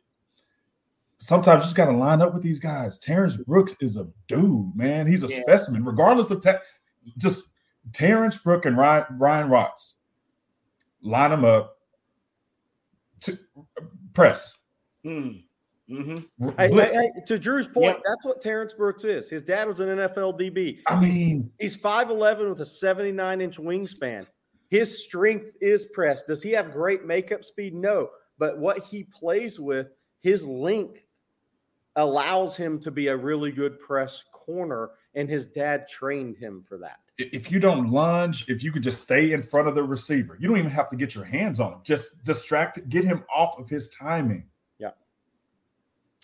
sometimes you just got to line up with these guys. Terrence Brooks is a dude, man. He's a yeah. specimen, regardless of te- just Terrence Brooks and Ryan, Ryan. Line them up. To, press. Mm. Mm-hmm. Hey, hey, to Drew's point, yep. that's what Terrence Brooks is. His dad was an NFL DB. I mean, he's 5'11 with a 79 inch wingspan. His strength is press. Does he have great makeup speed? No. But what he plays with, his length allows him to be a really good press corner, and his dad trained him for that. If you don't lunge, if you could just stay in front of the receiver, you don't even have to get your hands on him. Just distract, get him off of his timing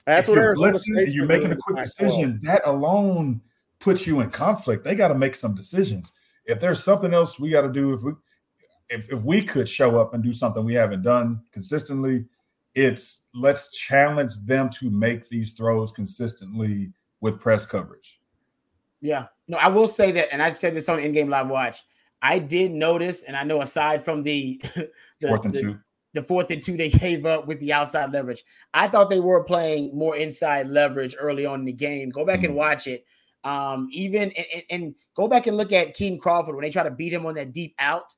that's if what Arizona State. You're making a quick decision. That alone puts you in conflict. They got to make some decisions. If there's something else we got to do, if we if, if we could show up and do something we haven't done consistently, it's let's challenge them to make these throws consistently with press coverage. Yeah. No, I will say that, and I said this on in-game live watch. I did notice, and I know aside from the, *laughs* the fourth and the, two, the fourth and two they gave up with the outside leverage. I thought they were playing more inside leverage early on in the game. Go back mm-hmm. and watch it. Um, even and, and, go back and look at Kitan Crawford when they try to beat him on that deep out.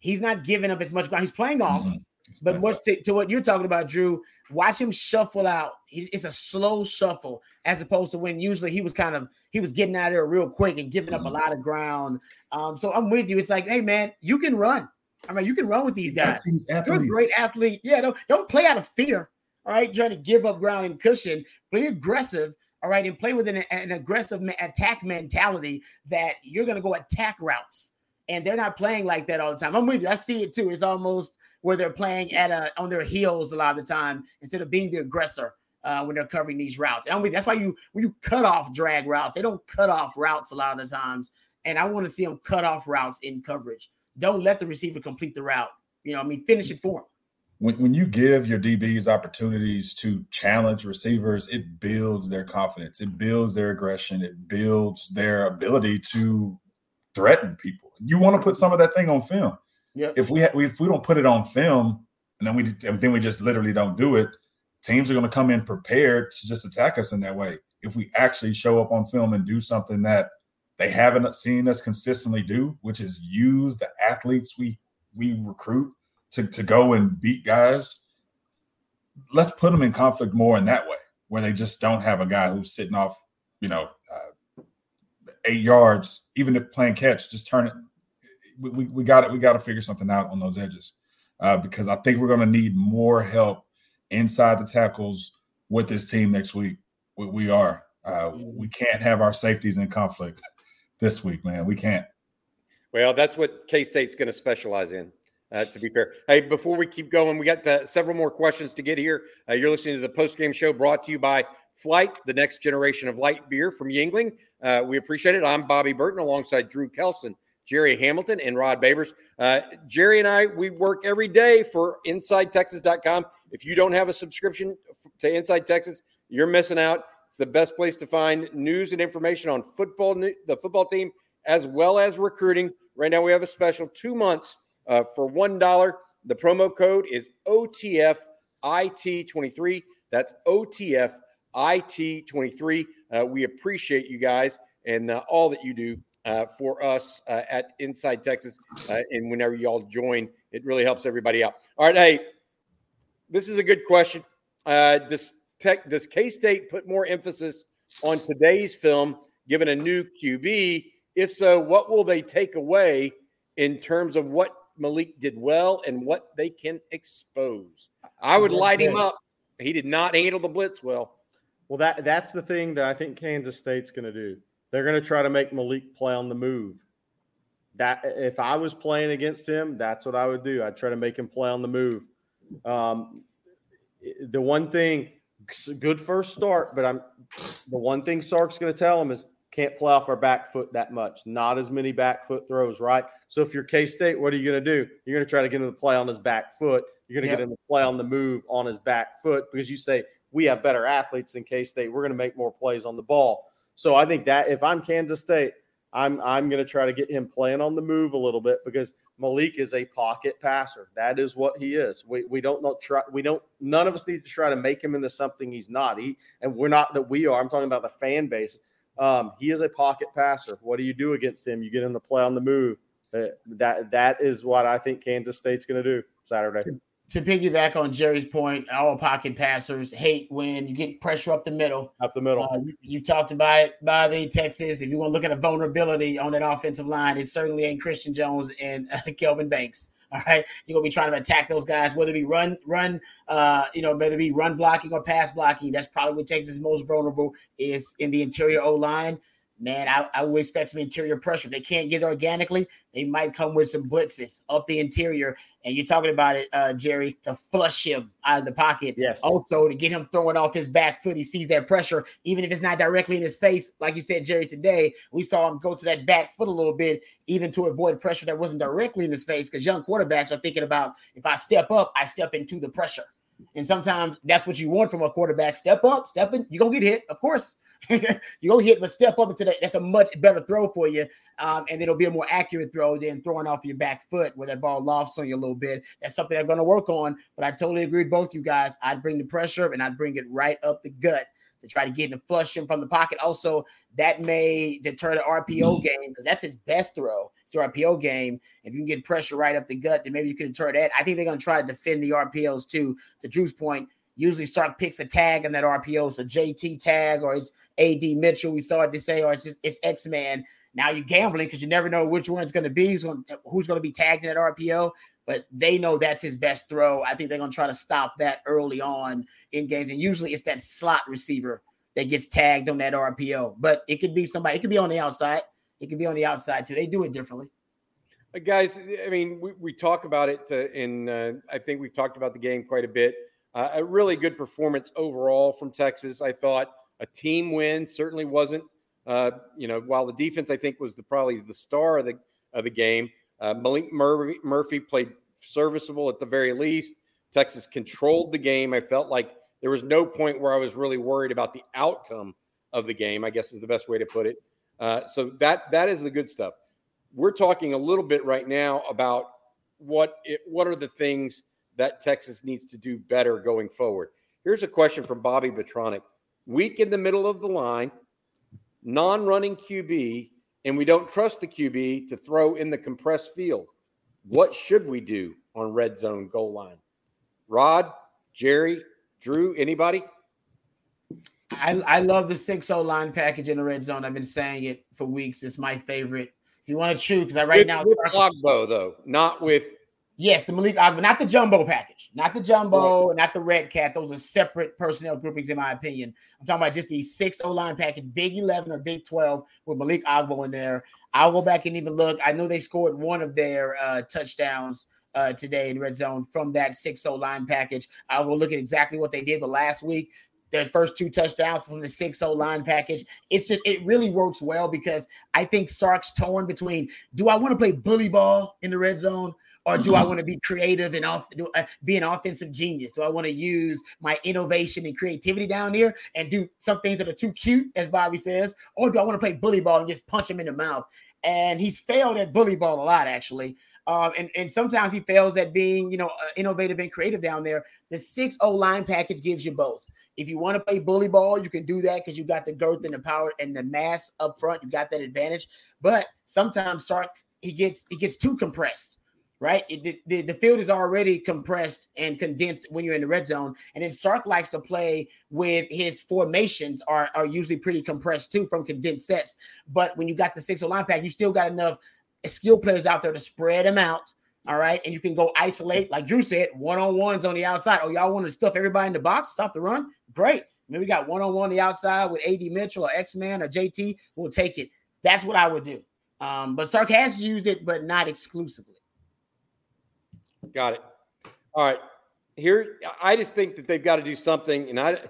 He's not giving up as much ground. He's playing off. Mm-hmm. But much to, to, what you're talking about, Drew, watch him shuffle out. It's a slow shuffle as opposed to when usually he was kind of he was getting out of there real quick and giving up a mm-hmm. lot of ground. Um, so I'm with you. It's like, hey man, you can run. I mean, you can run with these guys. These You're a great athlete. Yeah, don't, don't play out of fear. All right, trying to give up ground and cushion. Play aggressive. All right, and play with an, an aggressive attack mentality that you're going to go attack routes. And they're not playing like that all the time. I'm with you. I see it too. It's almost where they're playing at a on their heels a lot of the time instead of being the aggressor uh, when they're covering these routes. And with. That's why you when you cut off drag routes, they don't cut off routes a lot of the times. And I want to see them cut off routes in coverage. Don't let the receiver complete the route. You know, I mean, finish it for him. When, when you give your DBs opportunities to challenge receivers, it builds their confidence, it builds their aggression, it builds their ability to threaten people. You want to put some of that thing on film. Yeah. If we ha- if we don't put it on film, and then we then we just literally don't do it, teams are going to come in prepared to just attack us in that way. If we actually show up on film and do something that they haven't seen us consistently do, which is use the athletes we we recruit to, to go and beat guys. Let's put them in conflict more in that way, where they just don't have a guy who's sitting off, you know, uh, eight yards, even if playing catch, just turn it. We, got it. We got to figure something out on those edges uh, because I think we're going to need more help inside the tackles with this team next week. We, we are. Uh, we can't have our safeties in conflict this week, man. We can't. Well, that's what K State's going to specialize in. Uh, to be fair, hey, before we keep going, we got uh, several more questions to get here. Uh, you're listening to the post game show brought to you by Flight, the next generation of light beer from Yuengling. Uh, we appreciate it. I'm Bobby Burton alongside Drew Kelson, Jerry Hamilton, and Rod Babers. Uh, Jerry and I, we work every day for InsideTexas.com. If you don't have a subscription to Inside Texas, you're missing out. It's the best place to find news and information on football, the football team, as well as recruiting. Right now, we have a special two months uh, for one dollar. The promo code is OTFIT23. That's OTFIT23. Uh, we appreciate you guys and uh, all that you do uh, for us uh, at Inside Texas. Uh, and whenever y'all join, it really helps everybody out. All right, hey, this is a good question. Uh, Tech, does K State put more emphasis on today's film, given a new QB? If so, what will they take away in terms of what Maalik did well and what they can expose? I would light him up. He did not handle the blitz well. Well, that that's the thing that I think Kansas State's going to do. They're going to try to make Maalik play on the move. That if I was playing against him, that's what I would do. I'd try to make him play on the move. Um, the one thing good first start, but I'm the one thing Sark's going to tell him is can't play off our back foot that much. Not as many back foot throws, right? So if you're K State, what are you going to do? You're going to try to get him to play on his back foot. You're going to yep. get him to play on the move on his back foot because you say we have better athletes than K State. We're going to make more plays on the ball. So I think that if I'm Kansas State, I'm I'm going to try to get him playing on the move a little bit because Maalik is a pocket passer. That is what he is. We, we don't not try we don't none of us need to try to make him into something he's not. He and we're not that we are. I'm talking about the fan base. Um, he is a pocket passer. What do you do against him? You get him to play on the move. Uh, that that is what I think Kansas State's going to do Saturday to piggyback on Jerry's point, all pocket passers hate when you get pressure up the middle. Up the middle. Uh, you, you, talked about it, Bobby, Texas. If you want to look at a vulnerability on that offensive line, it certainly ain't Christian Jones and *laughs* uh, Kelvin Banks. All right, you're gonna be trying to attack those guys, whether it be run, run, uh, you know, whether it be run blocking or pass blocking. That's probably what Texas is most vulnerable is in the interior O line man, I, I would expect some interior pressure. If they can't get it organically, they might come with some blitzes up the interior. And you're talking about it, uh, Jerry, to flush him out of the pocket. Yes. Also to get him throwing off his back foot. He sees that pressure, even if it's not directly in his face. Like you said, Jerry, today we saw him go to that back foot a little bit, even to avoid pressure that wasn't directly in his face. Because young quarterbacks are thinking about if I step up, I step into the pressure. And sometimes that's what you want from a quarterback. Step up, step in, you're gonna get hit, of course. *laughs* you go hit, but step up into that. That's a much better throw for you. Um, and it'll be a more accurate throw than throwing off your back foot where that ball lofts on you a little bit. That's something I'm going to work on. But I totally agree with both you guys. I'd bring the pressure and I'd bring it right up the gut to try to get him flush him from the pocket. Also, that may deter the RPO game because that's his best throw. It's the RPO game. If you can get pressure right up the gut, then maybe you can deter that. I think they're going to try to defend the RPOs too. To Drew's point, Usually Sark picks a tag in that RPO. It's a JT tag or it's AD Mitchell. We saw it to say, or it's, it's X Man. Now you're gambling because you never know which one's going to be, who's going to be tagged in that RPO. But they know that's his best throw. I think they're going to try to stop that early on in games. And usually it's that slot receiver that gets tagged on that RPO. But it could be somebody, it could be on the outside. It could be on the outside too. They do it differently. Guys, I mean, we, we talk about it in, uh, I think we've talked about the game quite a bit. Uh, a really good performance overall from Texas. I thought a team win certainly wasn't. Uh, you know, while the defense I think was the probably the star of the of the game. Uh, Maalik Murphy, Murphy played serviceable at the very least. Texas controlled the game. I felt like there was no point where I was really worried about the outcome of the game. I guess is the best way to put it. Uh, so that that is the good stuff. We're talking a little bit right now about what it, what are the things that Texas needs to do better going forward. Here's a question from Bobby Betronic. Weak in the middle of the line, non running QB, and we don't trust the QB to throw in the compressed field. What should we do on red zone goal line? Rod, Jerry, Drew, anybody? I, I love the 6 0 line package in the red zone. I've been saying it for weeks. It's my favorite. If you want to choose, because I right with, now with Agbo, though, not with Yes, the Malik Agbo, not the jumbo package, not the jumbo, not the red cat. Those are separate personnel groupings, in my opinion. I'm talking about just the six O line package, Big 11 or Big 12 with Malik Agbo in there. I'll go back and even look. I know they scored one of their uh, touchdowns uh, today in red zone from that 6 O line package. I will look at exactly what they did, but last week, their first two touchdowns from the 6 0 line package. It's just, it really works well because I think Sark's torn between do I want to play bully ball in the red zone? Or do I mm-hmm. want to be creative and off, uh, be an offensive genius? Do I want to use my innovation and creativity down here and do some things that are too cute, as Bobby says, or do I want to play bully ball and just punch him in the mouth? And he's failed at bully ball a lot, actually. Um, and, and sometimes he fails at being, you know, uh, innovative and creative down there. The 6 0 line package gives you both. If you want to play bully ball, you can do that because you've got the girth and the power and the mass up front. You got that advantage. But sometimes Sark he gets he gets too compressed right? It, the, the, field is already compressed and condensed when you're in the red zone. And then Sark likes to play with his formations are, are usually pretty compressed too from condensed sets. But when you got the six line pack, you still got enough skill players out there to spread them out. All right. And you can go isolate, like Drew said, one on ones on the outside. Oh, y'all want to stuff everybody in the box, stop the run? Great. Maybe we got one on one on the outside with AD Mitchell or X Man or JT. We'll take it. That's what I would do. Um, but Sark has used it, but not exclusively. Got it. All right. Here, I just think that they've got to do something. And I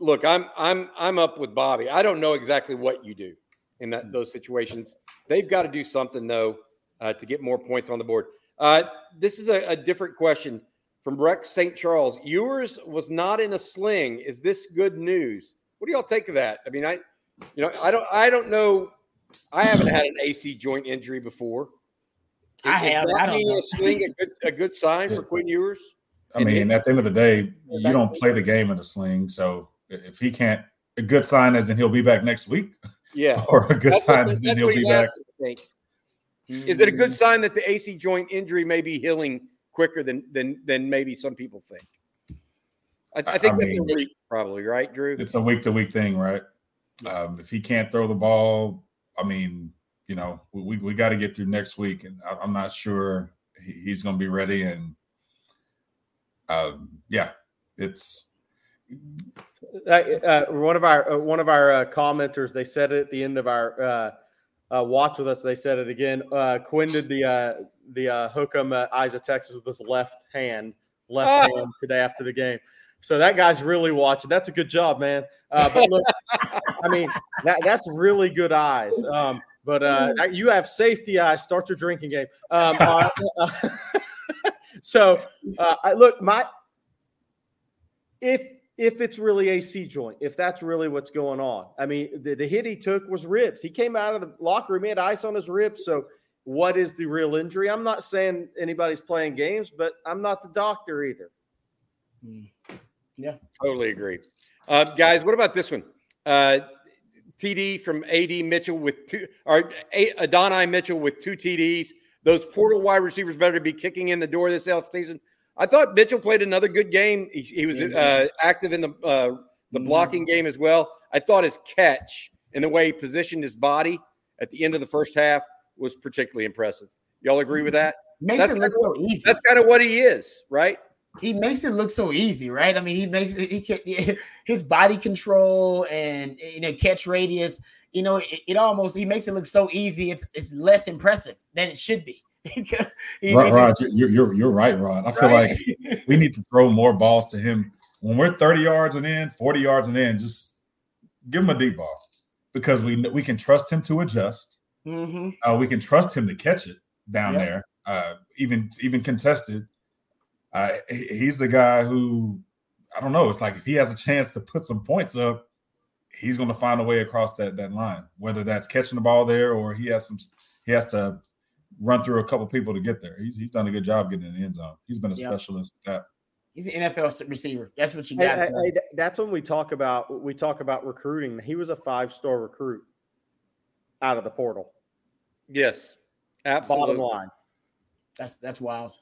look, I'm I'm I'm up with Bobby. I don't know exactly what you do in that those situations. They've got to do something though uh, to get more points on the board. Uh, this is a, a different question. from Rex St. Charles. Ewers was not in a sling. Is this good news? What do y'all take of that? I mean, I, you know, I don't, I don't know. I haven't had an AC joint injury before. I have. I don't know. a sling a good, a good sign for Quinn Ewers? I mean, at the end of the day, you don't play the game in a sling. So if he can't, a good sign as in he'll be back next week. Yeah. *laughs* or a good that's sign what, as in he'll be back. Is it a good sign that the AC joint injury may be healing quicker than than than maybe some people think? I, I think I that's mean, a week, probably, right, Drew? It's a week to week thing, right? Um, if he can't throw the ball, I mean, you know, we we got to get through next week, and I, am not sure he, he's going to be ready. And um, yeah, it's uh, uh, one of our uh, one of our uh, commenters. They said it at the end of our uh, uh, watch with us. They said it again. Quinn did the the hook 'em eyes of Texas with his left hand, left oh. hand today after the game. So that guy's really watching. That's a good job, man. but look, I mean, that, that's really good eyes. Um, but you have safety eyes. Start your drinking game. Um, *laughs* *laughs* so I look my if if it's really AC joint, if that's really what's going on. I mean, the, the hit he took was ribs. He came out of the locker room, he had ice on his ribs. So, what is the real injury? I'm not saying anybody's playing games, but I'm not the doctor either. Hmm. Yeah, totally agree. Uh, guys, what about this one? Uh, TD from AD Mitchell with two, or Adonai Mitchell with two TDs. Those portal wide receivers better be kicking in the door this offseason. I thought Mitchell played another good game. He, he was uh, active in the uh, the mm-hmm. blocking game as well. I thought his catch and the way he positioned his body at the end of the first half was particularly impressive. Y'all agree with that? Makes that's it look so easy. That's kind of what he is, right? He makes it look so easy, right? I mean, he makes it, he can, *laughs* his body control and you know catch radius. You know, it, it almost he makes it look so easy. It's it's less impressive than it should be. *laughs* because Rod, Rod you're, you're you're right, Rod. I feel right? like we need to throw more balls to him when we're 30 yards and in, 40 yards and in. Just give him a deep ball because we we can trust him to adjust. Mm-hmm. Uh, we can trust him to catch it down yep. there, uh, even even contested. Uh, he's the guy who I don't know. It's like if he has a chance to put some points up, he's going to find a way across that that line. Whether that's catching the ball there or he has some, he has to run through a couple people to get there. He's, he's done a good job getting in the end zone. He's been a yep. specialist at that. He's an NFL receiver. That's what you got. Hey, hey, that's when we talk about we talk about recruiting. He was a five star recruit out of the portal. Yes, absolutely. Bottom line. That's that's wild.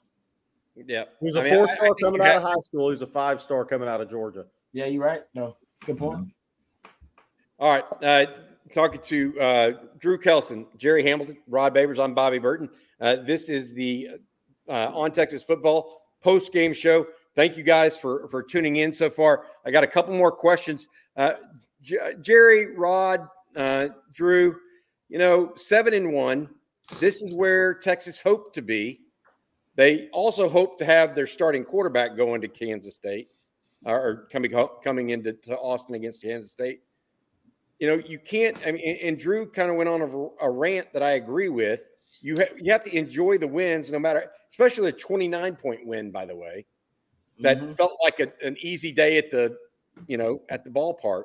Yeah, He's was a four star coming out of high school. He's a five star coming out of Georgia. Yeah, you're right. No, it's a good point. All right. Uh, talking to uh, Drew Kelson, Jerry Hamilton, Rod Babers. I'm Bobby Burton. Uh, this is the uh, On Texas Football post game show. Thank you guys for for tuning in so far. I got a couple more questions. Uh, J- Jerry, Rod, uh, Drew. You know, seven and one. This is where Texas hoped to be. They also hope to have their starting quarterback going to Kansas State or coming coming into Austin against Kansas State you know, you can't. I mean, and Drew kind of went on a, a, rant that I agree with. You ha- you have to enjoy the wins, no matter, especially a 29 point win. By the way, that mm-hmm. felt like a, an easy day at the, you know, at the ballpark.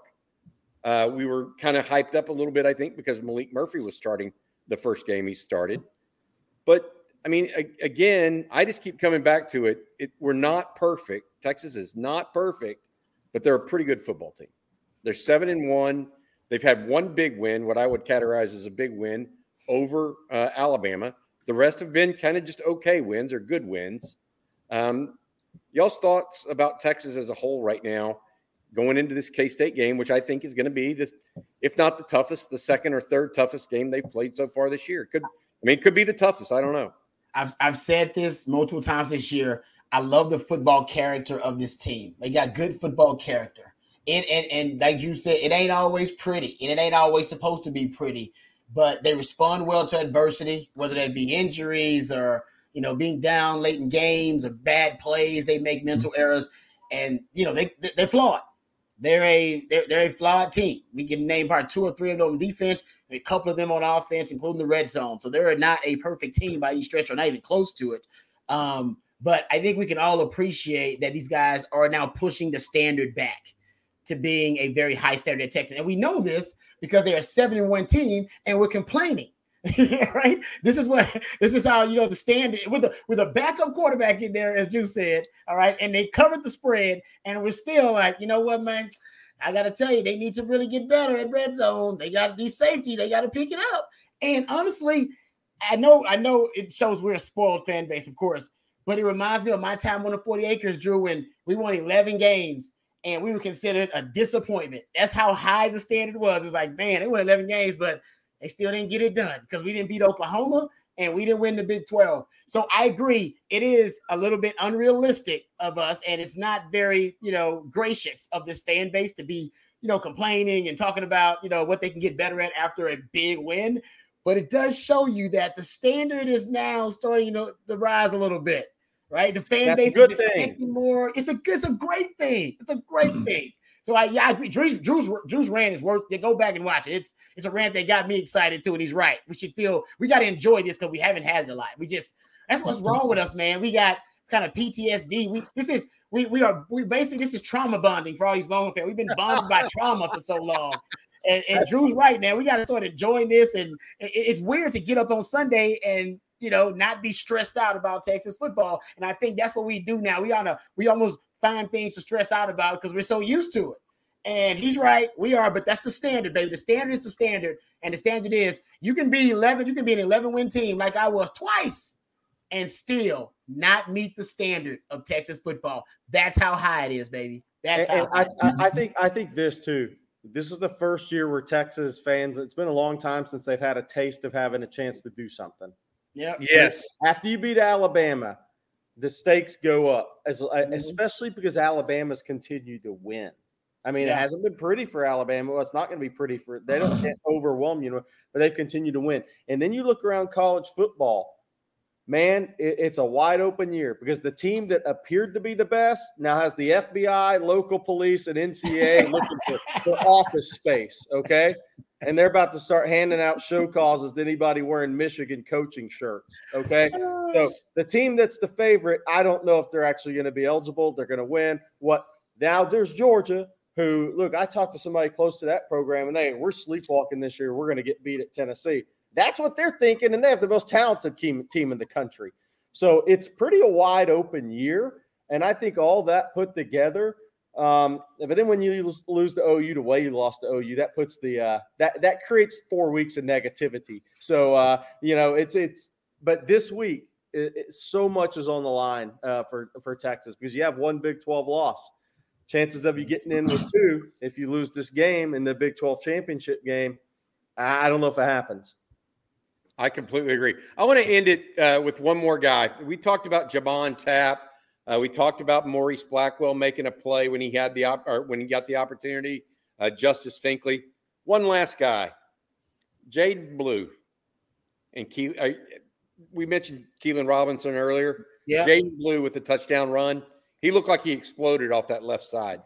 Uh, we were kind of hyped up a little bit, I think, because Maalik Murphy was starting the first game he started. But I mean, again, I just keep coming back to it. it. We're not perfect. Texas is not perfect, but they're a pretty good football team. They're seven and one. They've had one big win, what I would categorize as a big win over uh, Alabama. The rest have been kind of just okay wins or good wins. Um, y'all's thoughts about Texas as a whole right now, going into this K State game, which I think is going to be this, if not the toughest, the second or third toughest game they've played so far this year. Could I mean, could be the toughest. I don't know. I've I've said this multiple times this year. I love the football character of this team. They got good football character and, and and like you said, it ain't always pretty, and it ain't always supposed to be pretty. But they respond well to adversity, whether that be injuries or you know being down late in games or bad plays. They make mental mm-hmm. errors, and you know they they're flawed. They're a they're, they're a flawed team. We can name part two or three of them on defense, and a couple of them on offense, including the red zone. So they're not a perfect team by any stretch, or not even close to it. Um, But I think we can all appreciate that these guys are now pushing the standard back to being a very high standard at Texas. And we know this because they're a seven and one team and we're complaining. *laughs* right? This is what *laughs* this is how you know the standard with a with a backup quarterback in there, as you said. All right, and they covered the spread, and we're still like, you know what, man? I gotta tell you, they need to really get better at red zone. They got these safeties, they got to pick it up. And honestly, I know, I know it shows we're a spoiled fan base, of course, but it reminds me of my time on the 40 acres, Drew, when we won 11 games and we were considered a disappointment. That's how high the standard was. It's like, man, they won 11 games, but they still didn't get it done because we didn't beat Oklahoma and we didn't win the Big 12. So I agree, it is a little bit unrealistic of us, and it's not very, you know, gracious of this fan base to be, you know, complaining and talking about, you know, what they can get better at after a big win. But it does show you that the standard is now starting, you know, to rise a little bit right? The fan That's base is expecting more. It's a it's a great thing. It's a great *clears throat* thing. So I yeah, I agree. Drew's, Drew's Drew's rant is worth to go back and watch it. It's it's a rant that got me excited too, and he's right. We should feel we got to enjoy this because we haven't had it a lot. We just that's what's wrong with us, man. We got kind of PTSD. We this is we we are we basically this is trauma bonding for all these long fans. We've been bonded by trauma for so long. And, and Drew's right now. We got to start enjoying this, and it, it's weird to get up on Sunday and you know, not be stressed out about Texas football. And I think that's what we do now. We on a we almost find things to stress out about because we're so used to it. And he's right, we are, but that's the standard, baby. The standard is the standard, and the standard is you can be 11, you can be an 11 win team like I was twice, and still not meet the standard of Texas football. That's how high it is, baby. That's and, how. And I, I think I think this too. This is the first year where Texas fans. It's been a long time since they've had a taste of having a chance to do something. Yeah. Yes. After you beat Alabama, the stakes go up, as uh, mm-hmm. especially because Alabama's continued to win. I mean, yeah. it hasn't been pretty for Alabama. Well, it's not going to be pretty for they don't *clears throat* get overwhelmed, you, know, but they've continued to win. And then you look around college football, man, it, it's a wide open year because the team that appeared to be the best now has the FBI, local police, and NCAA *laughs* looking for, for office space. Okay, and they're about to start handing out show causes to anybody wearing Michigan coaching shirts. Okay. So the team that's the favorite, I don't know if they're actually going to be eligible. They're going to win. What now? There's Georgia, who look, I talked to somebody close to that program, and they we're sleepwalking this year. We're going to get beat at Tennessee. That's what they're thinking, and they have the most talented team, team in the country. So it's pretty a wide open year. And I think all that put together um, but then when you lose to OU the way you lost to OU, that puts the uh, that that creates four weeks of negativity. So uh, you know it's it's but this week it, it, so much is on the line uh, for for Texas because you have one Big Twelve loss. Chances of you getting in with two if you lose this game in the Big Twelve championship game, I don't know if it happens. I completely agree. I want to end it uh, with one more guy. We talked about J'Mond Tapp uh, we talked about Maurice Blackwell making a play when he had the op- or when he got the opportunity. Uh, Justice Finkley. One last guy, Jaydon Blue, and Ke- uh, we mentioned Keilan Robinson earlier. Yeah, Jaydon Blue with the touchdown run. He looked like he exploded off that left side.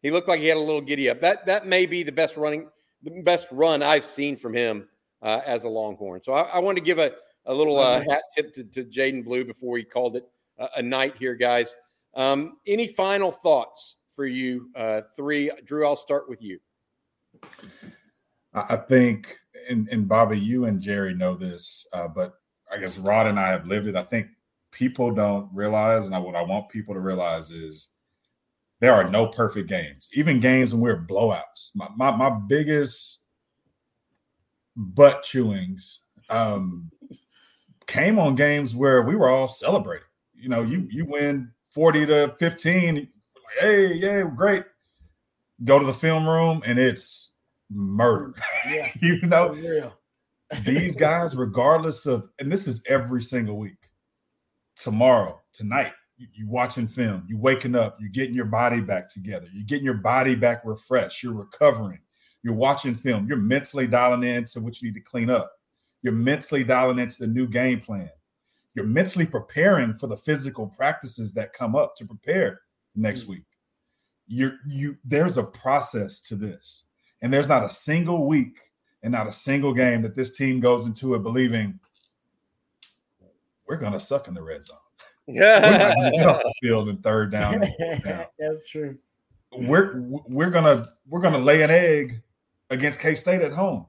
He looked like he had a little giddy up. That that may be the best running, the best run I've seen from him uh, as a Longhorn. So I, I want to give a a little uh, hat tip to, to Jaydon Blue before he called it a night here, guys. Um, any final thoughts for you uh, three? Drew, I'll start with you. I think, and, and Bobby, you and Jerry know this, uh, but I guess Rod and I have lived it. I think people don't realize, and I, what I want people to realize is there are no perfect games, even games when we're blowouts. My, my, my biggest butt chewings um, came on games where we were all celebrating you know, you you win 40 to 15, like, hey, yeah, great. Go to the film room and it's murder. Yeah. *laughs* you know, these guys, regardless of, and this is every single week. Tomorrow, tonight, you, you watching film, you waking up, you're getting your body back together, you're getting your body back refreshed, you're recovering, you're watching film, you're mentally dialing in to what you need to clean up, you're mentally dialing into the new game plan you're mentally preparing for the physical practices that come up to prepare next mm-hmm. week. You're you there's a process to this. And there's not a single week and not a single game that this team goes into it believing we're gonna suck in the red zone. Yeah, get off the field in third down. *laughs* That's true. We're we're gonna we're gonna lay an egg against K State at home.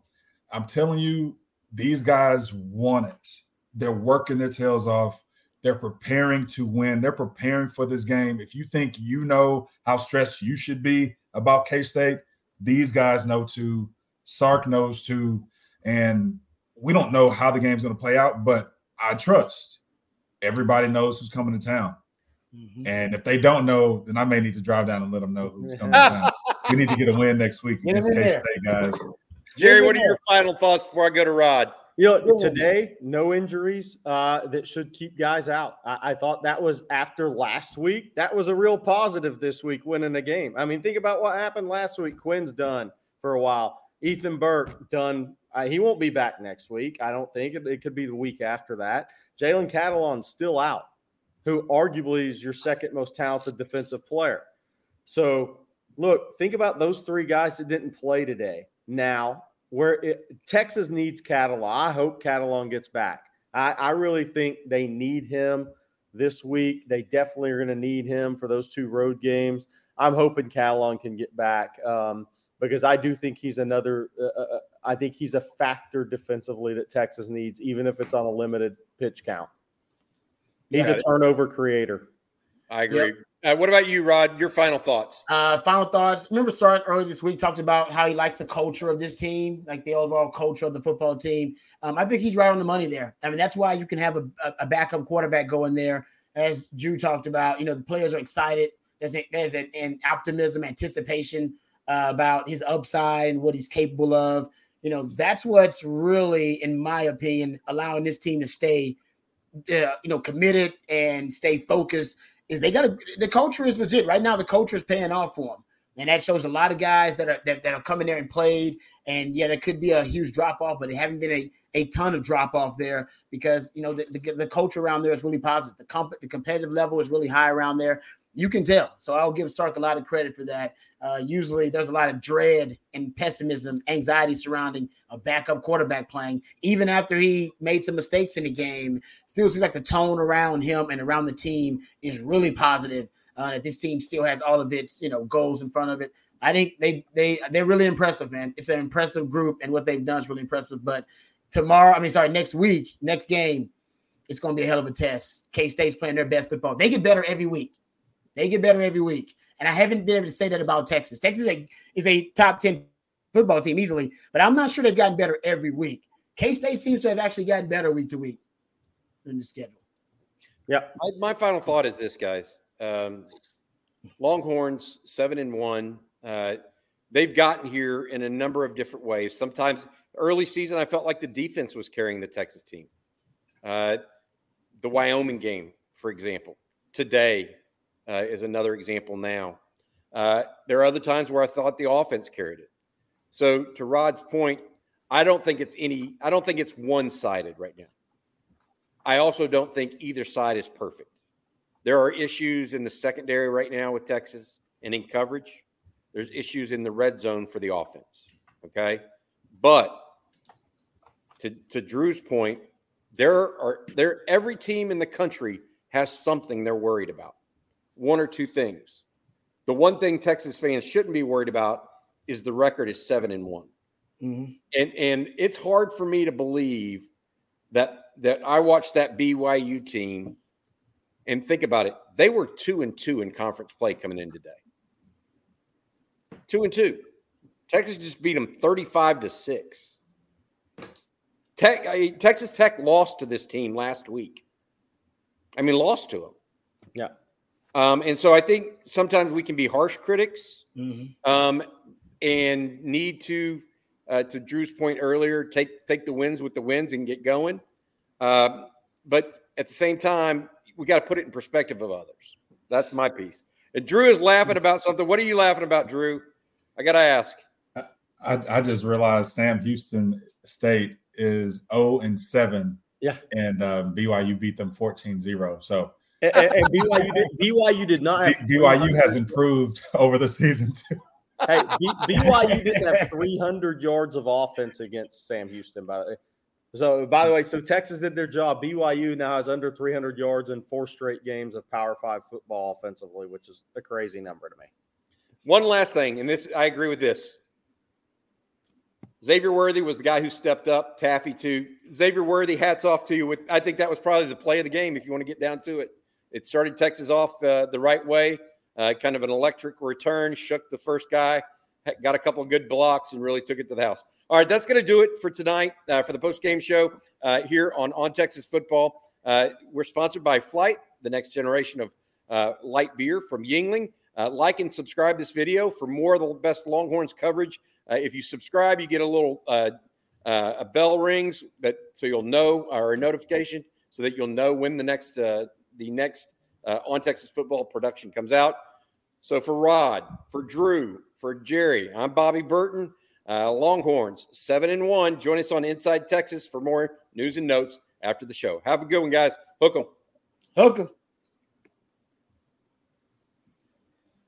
I'm telling you, these guys want it. They're working their tails off. They're preparing to win. They're preparing for this game. If you think you know how stressed you should be about K State, these guys know too. Sark knows too. And we don't know how the game's going to play out, but I trust everybody knows who's coming to town. Mm-hmm. And if they don't know, then I may need to drive down and let them know who's coming to *laughs* town. We need to get a win next week against K State, guys. Jerry, what are your final thoughts before I go to Rod? You know, today, no injuries uh, that should keep guys out. I, I, thought that was after last week. That was a real positive this week, winning a game. I mean, think about what happened last week. Quinn's done for a while. Ethan Burke done. Uh, he won't be back next week. I don't think it, it could be the week after that. Jalen Catalon's still out, who arguably is your second most talented defensive player. So, look, think about those three guys that didn't play today. Now, where it, Texas needs Catalon. I hope Catalon gets back. I, I really think they need him this week. They definitely are going to need him for those two road games. I'm hoping Catalon can get back um, because I do think he's another. Uh, uh, uh, I think he's a factor defensively that Texas needs, even if it's on a limited pitch count. He's yeah. a turnover creator. I agree. Yep. Uh, what about you, Rod? Your final thoughts? Uh, final thoughts. Remember, Sark earlier this week talked about how he likes the culture of this team, like the overall culture of the football team. Um, I think he's right on the money there. I mean, that's why you can have a, a backup quarterback going there, as Drew talked about. You know, the players are excited. There's a, there's an, an optimism, anticipation uh, about his upside and what he's capable of. You know, that's what's really, in my opinion, allowing this team to stay, uh, you know, committed and stay focused is they got the culture is legit right now. The culture is paying off for them, and that shows a lot of guys that are that, that are coming there and played. And yeah, there could be a huge drop off, but it haven't been a, a ton of drop off there because you know the, the, the, culture around there is really positive. The comp, the competitive level is really high around there. You can tell. So I'll give Sark a lot of credit for that. Uh, usually there's a lot of dread and pessimism, anxiety surrounding a backup quarterback playing. Even after he made some mistakes in the game, still seems like the tone around him and around the team is really positive. Uh, that this team still has all of its you know goals in front of it. I think they they they're really impressive, man. It's an impressive group, and what they've done is really impressive. But tomorrow, I mean, sorry, next week, next game, it's going to be a hell of a test. K State's playing their best football. They get better every week. They get better every week. And I haven't been able to say that about Texas. Texas is a, is a top 10 football team easily, but I'm not sure they've gotten better every week. K State seems to have actually gotten better week to week in the schedule. Yeah. My, my final thought is this, guys. Um, Longhorns, seven and one. Uh, they've gotten here in a number of different ways. Sometimes early season, I felt like the defense was carrying the Texas team. Uh, the Wyoming game, for example, today, uh, is another example now. Uh, there are other times where I thought the offense carried it. So to Rod's point, I don't think it's any. I don't think it's one sided right now. I also don't think either side is perfect. There are issues in the secondary right now with Texas and in coverage. There's issues in the red zone for the offense. Okay, but to to Drew's point, there are there every team in the country has something they're worried about one or two things. The one thing Texas fans shouldn't be worried about is the record is seven and one. Mm-hmm. And and it's hard for me to believe that that I watched that BYU team and think about it. They were two and two in conference play coming in today. Two and two. Texas just beat them 35 to 6. Tech, I, Texas Tech lost to this team last week. I mean, lost to them. Yeah. Um, and so I think sometimes we can be harsh critics mm-hmm. um, and need to, uh, to Drew's point earlier, take take the wins with the wins and get going. Uh, but at the same time, we got to put it in perspective of others. That's my piece. And Drew is laughing about something. What are you laughing about, Drew? I got to ask. I, I, just realized Sam Houston State is 0 and 7. Yeah. And um, BYU beat them 14 0. So and, and BYU did BYU did not have BYU has improved over the season too. hey, B, *laughs* BYU didn't have 300 yards of offense against Sam Houston. By the way, So, by the way, so Texas did their job. BYU now has under 300 yards in four straight games of Power Five football offensively, which is a crazy number to me. One last thing, and this I agree with this. Xavier Worthy was the guy who stepped up. Taaffe too. Xavier Worthy, hats off to you. With I think that was probably the play of the game. If you want to get down to it, it started Texas off uh, the right way. Uh, kind of an electric return, shook the first guy, got a couple good blocks, and really took it to the house. All right, that's going to do it for tonight uh, for the post game show uh, here on On Texas Football. Uh, we're sponsored by Flight, the next generation of uh, light beer from Yuengling. Uh, like and subscribe this video for more of the best Longhorns coverage. Uh, if you subscribe, you get a little a bell rings that so you'll know or a notification so that you'll know when the next the next On Texas Football production comes out. So for Rod, for Drew, for Jerry, I'm Bobby Burton. Uh, Longhorns, seven and one. Join us on Inside Texas for more news and notes after the show. Have a good one, guys. Hook 'em. Hook 'em.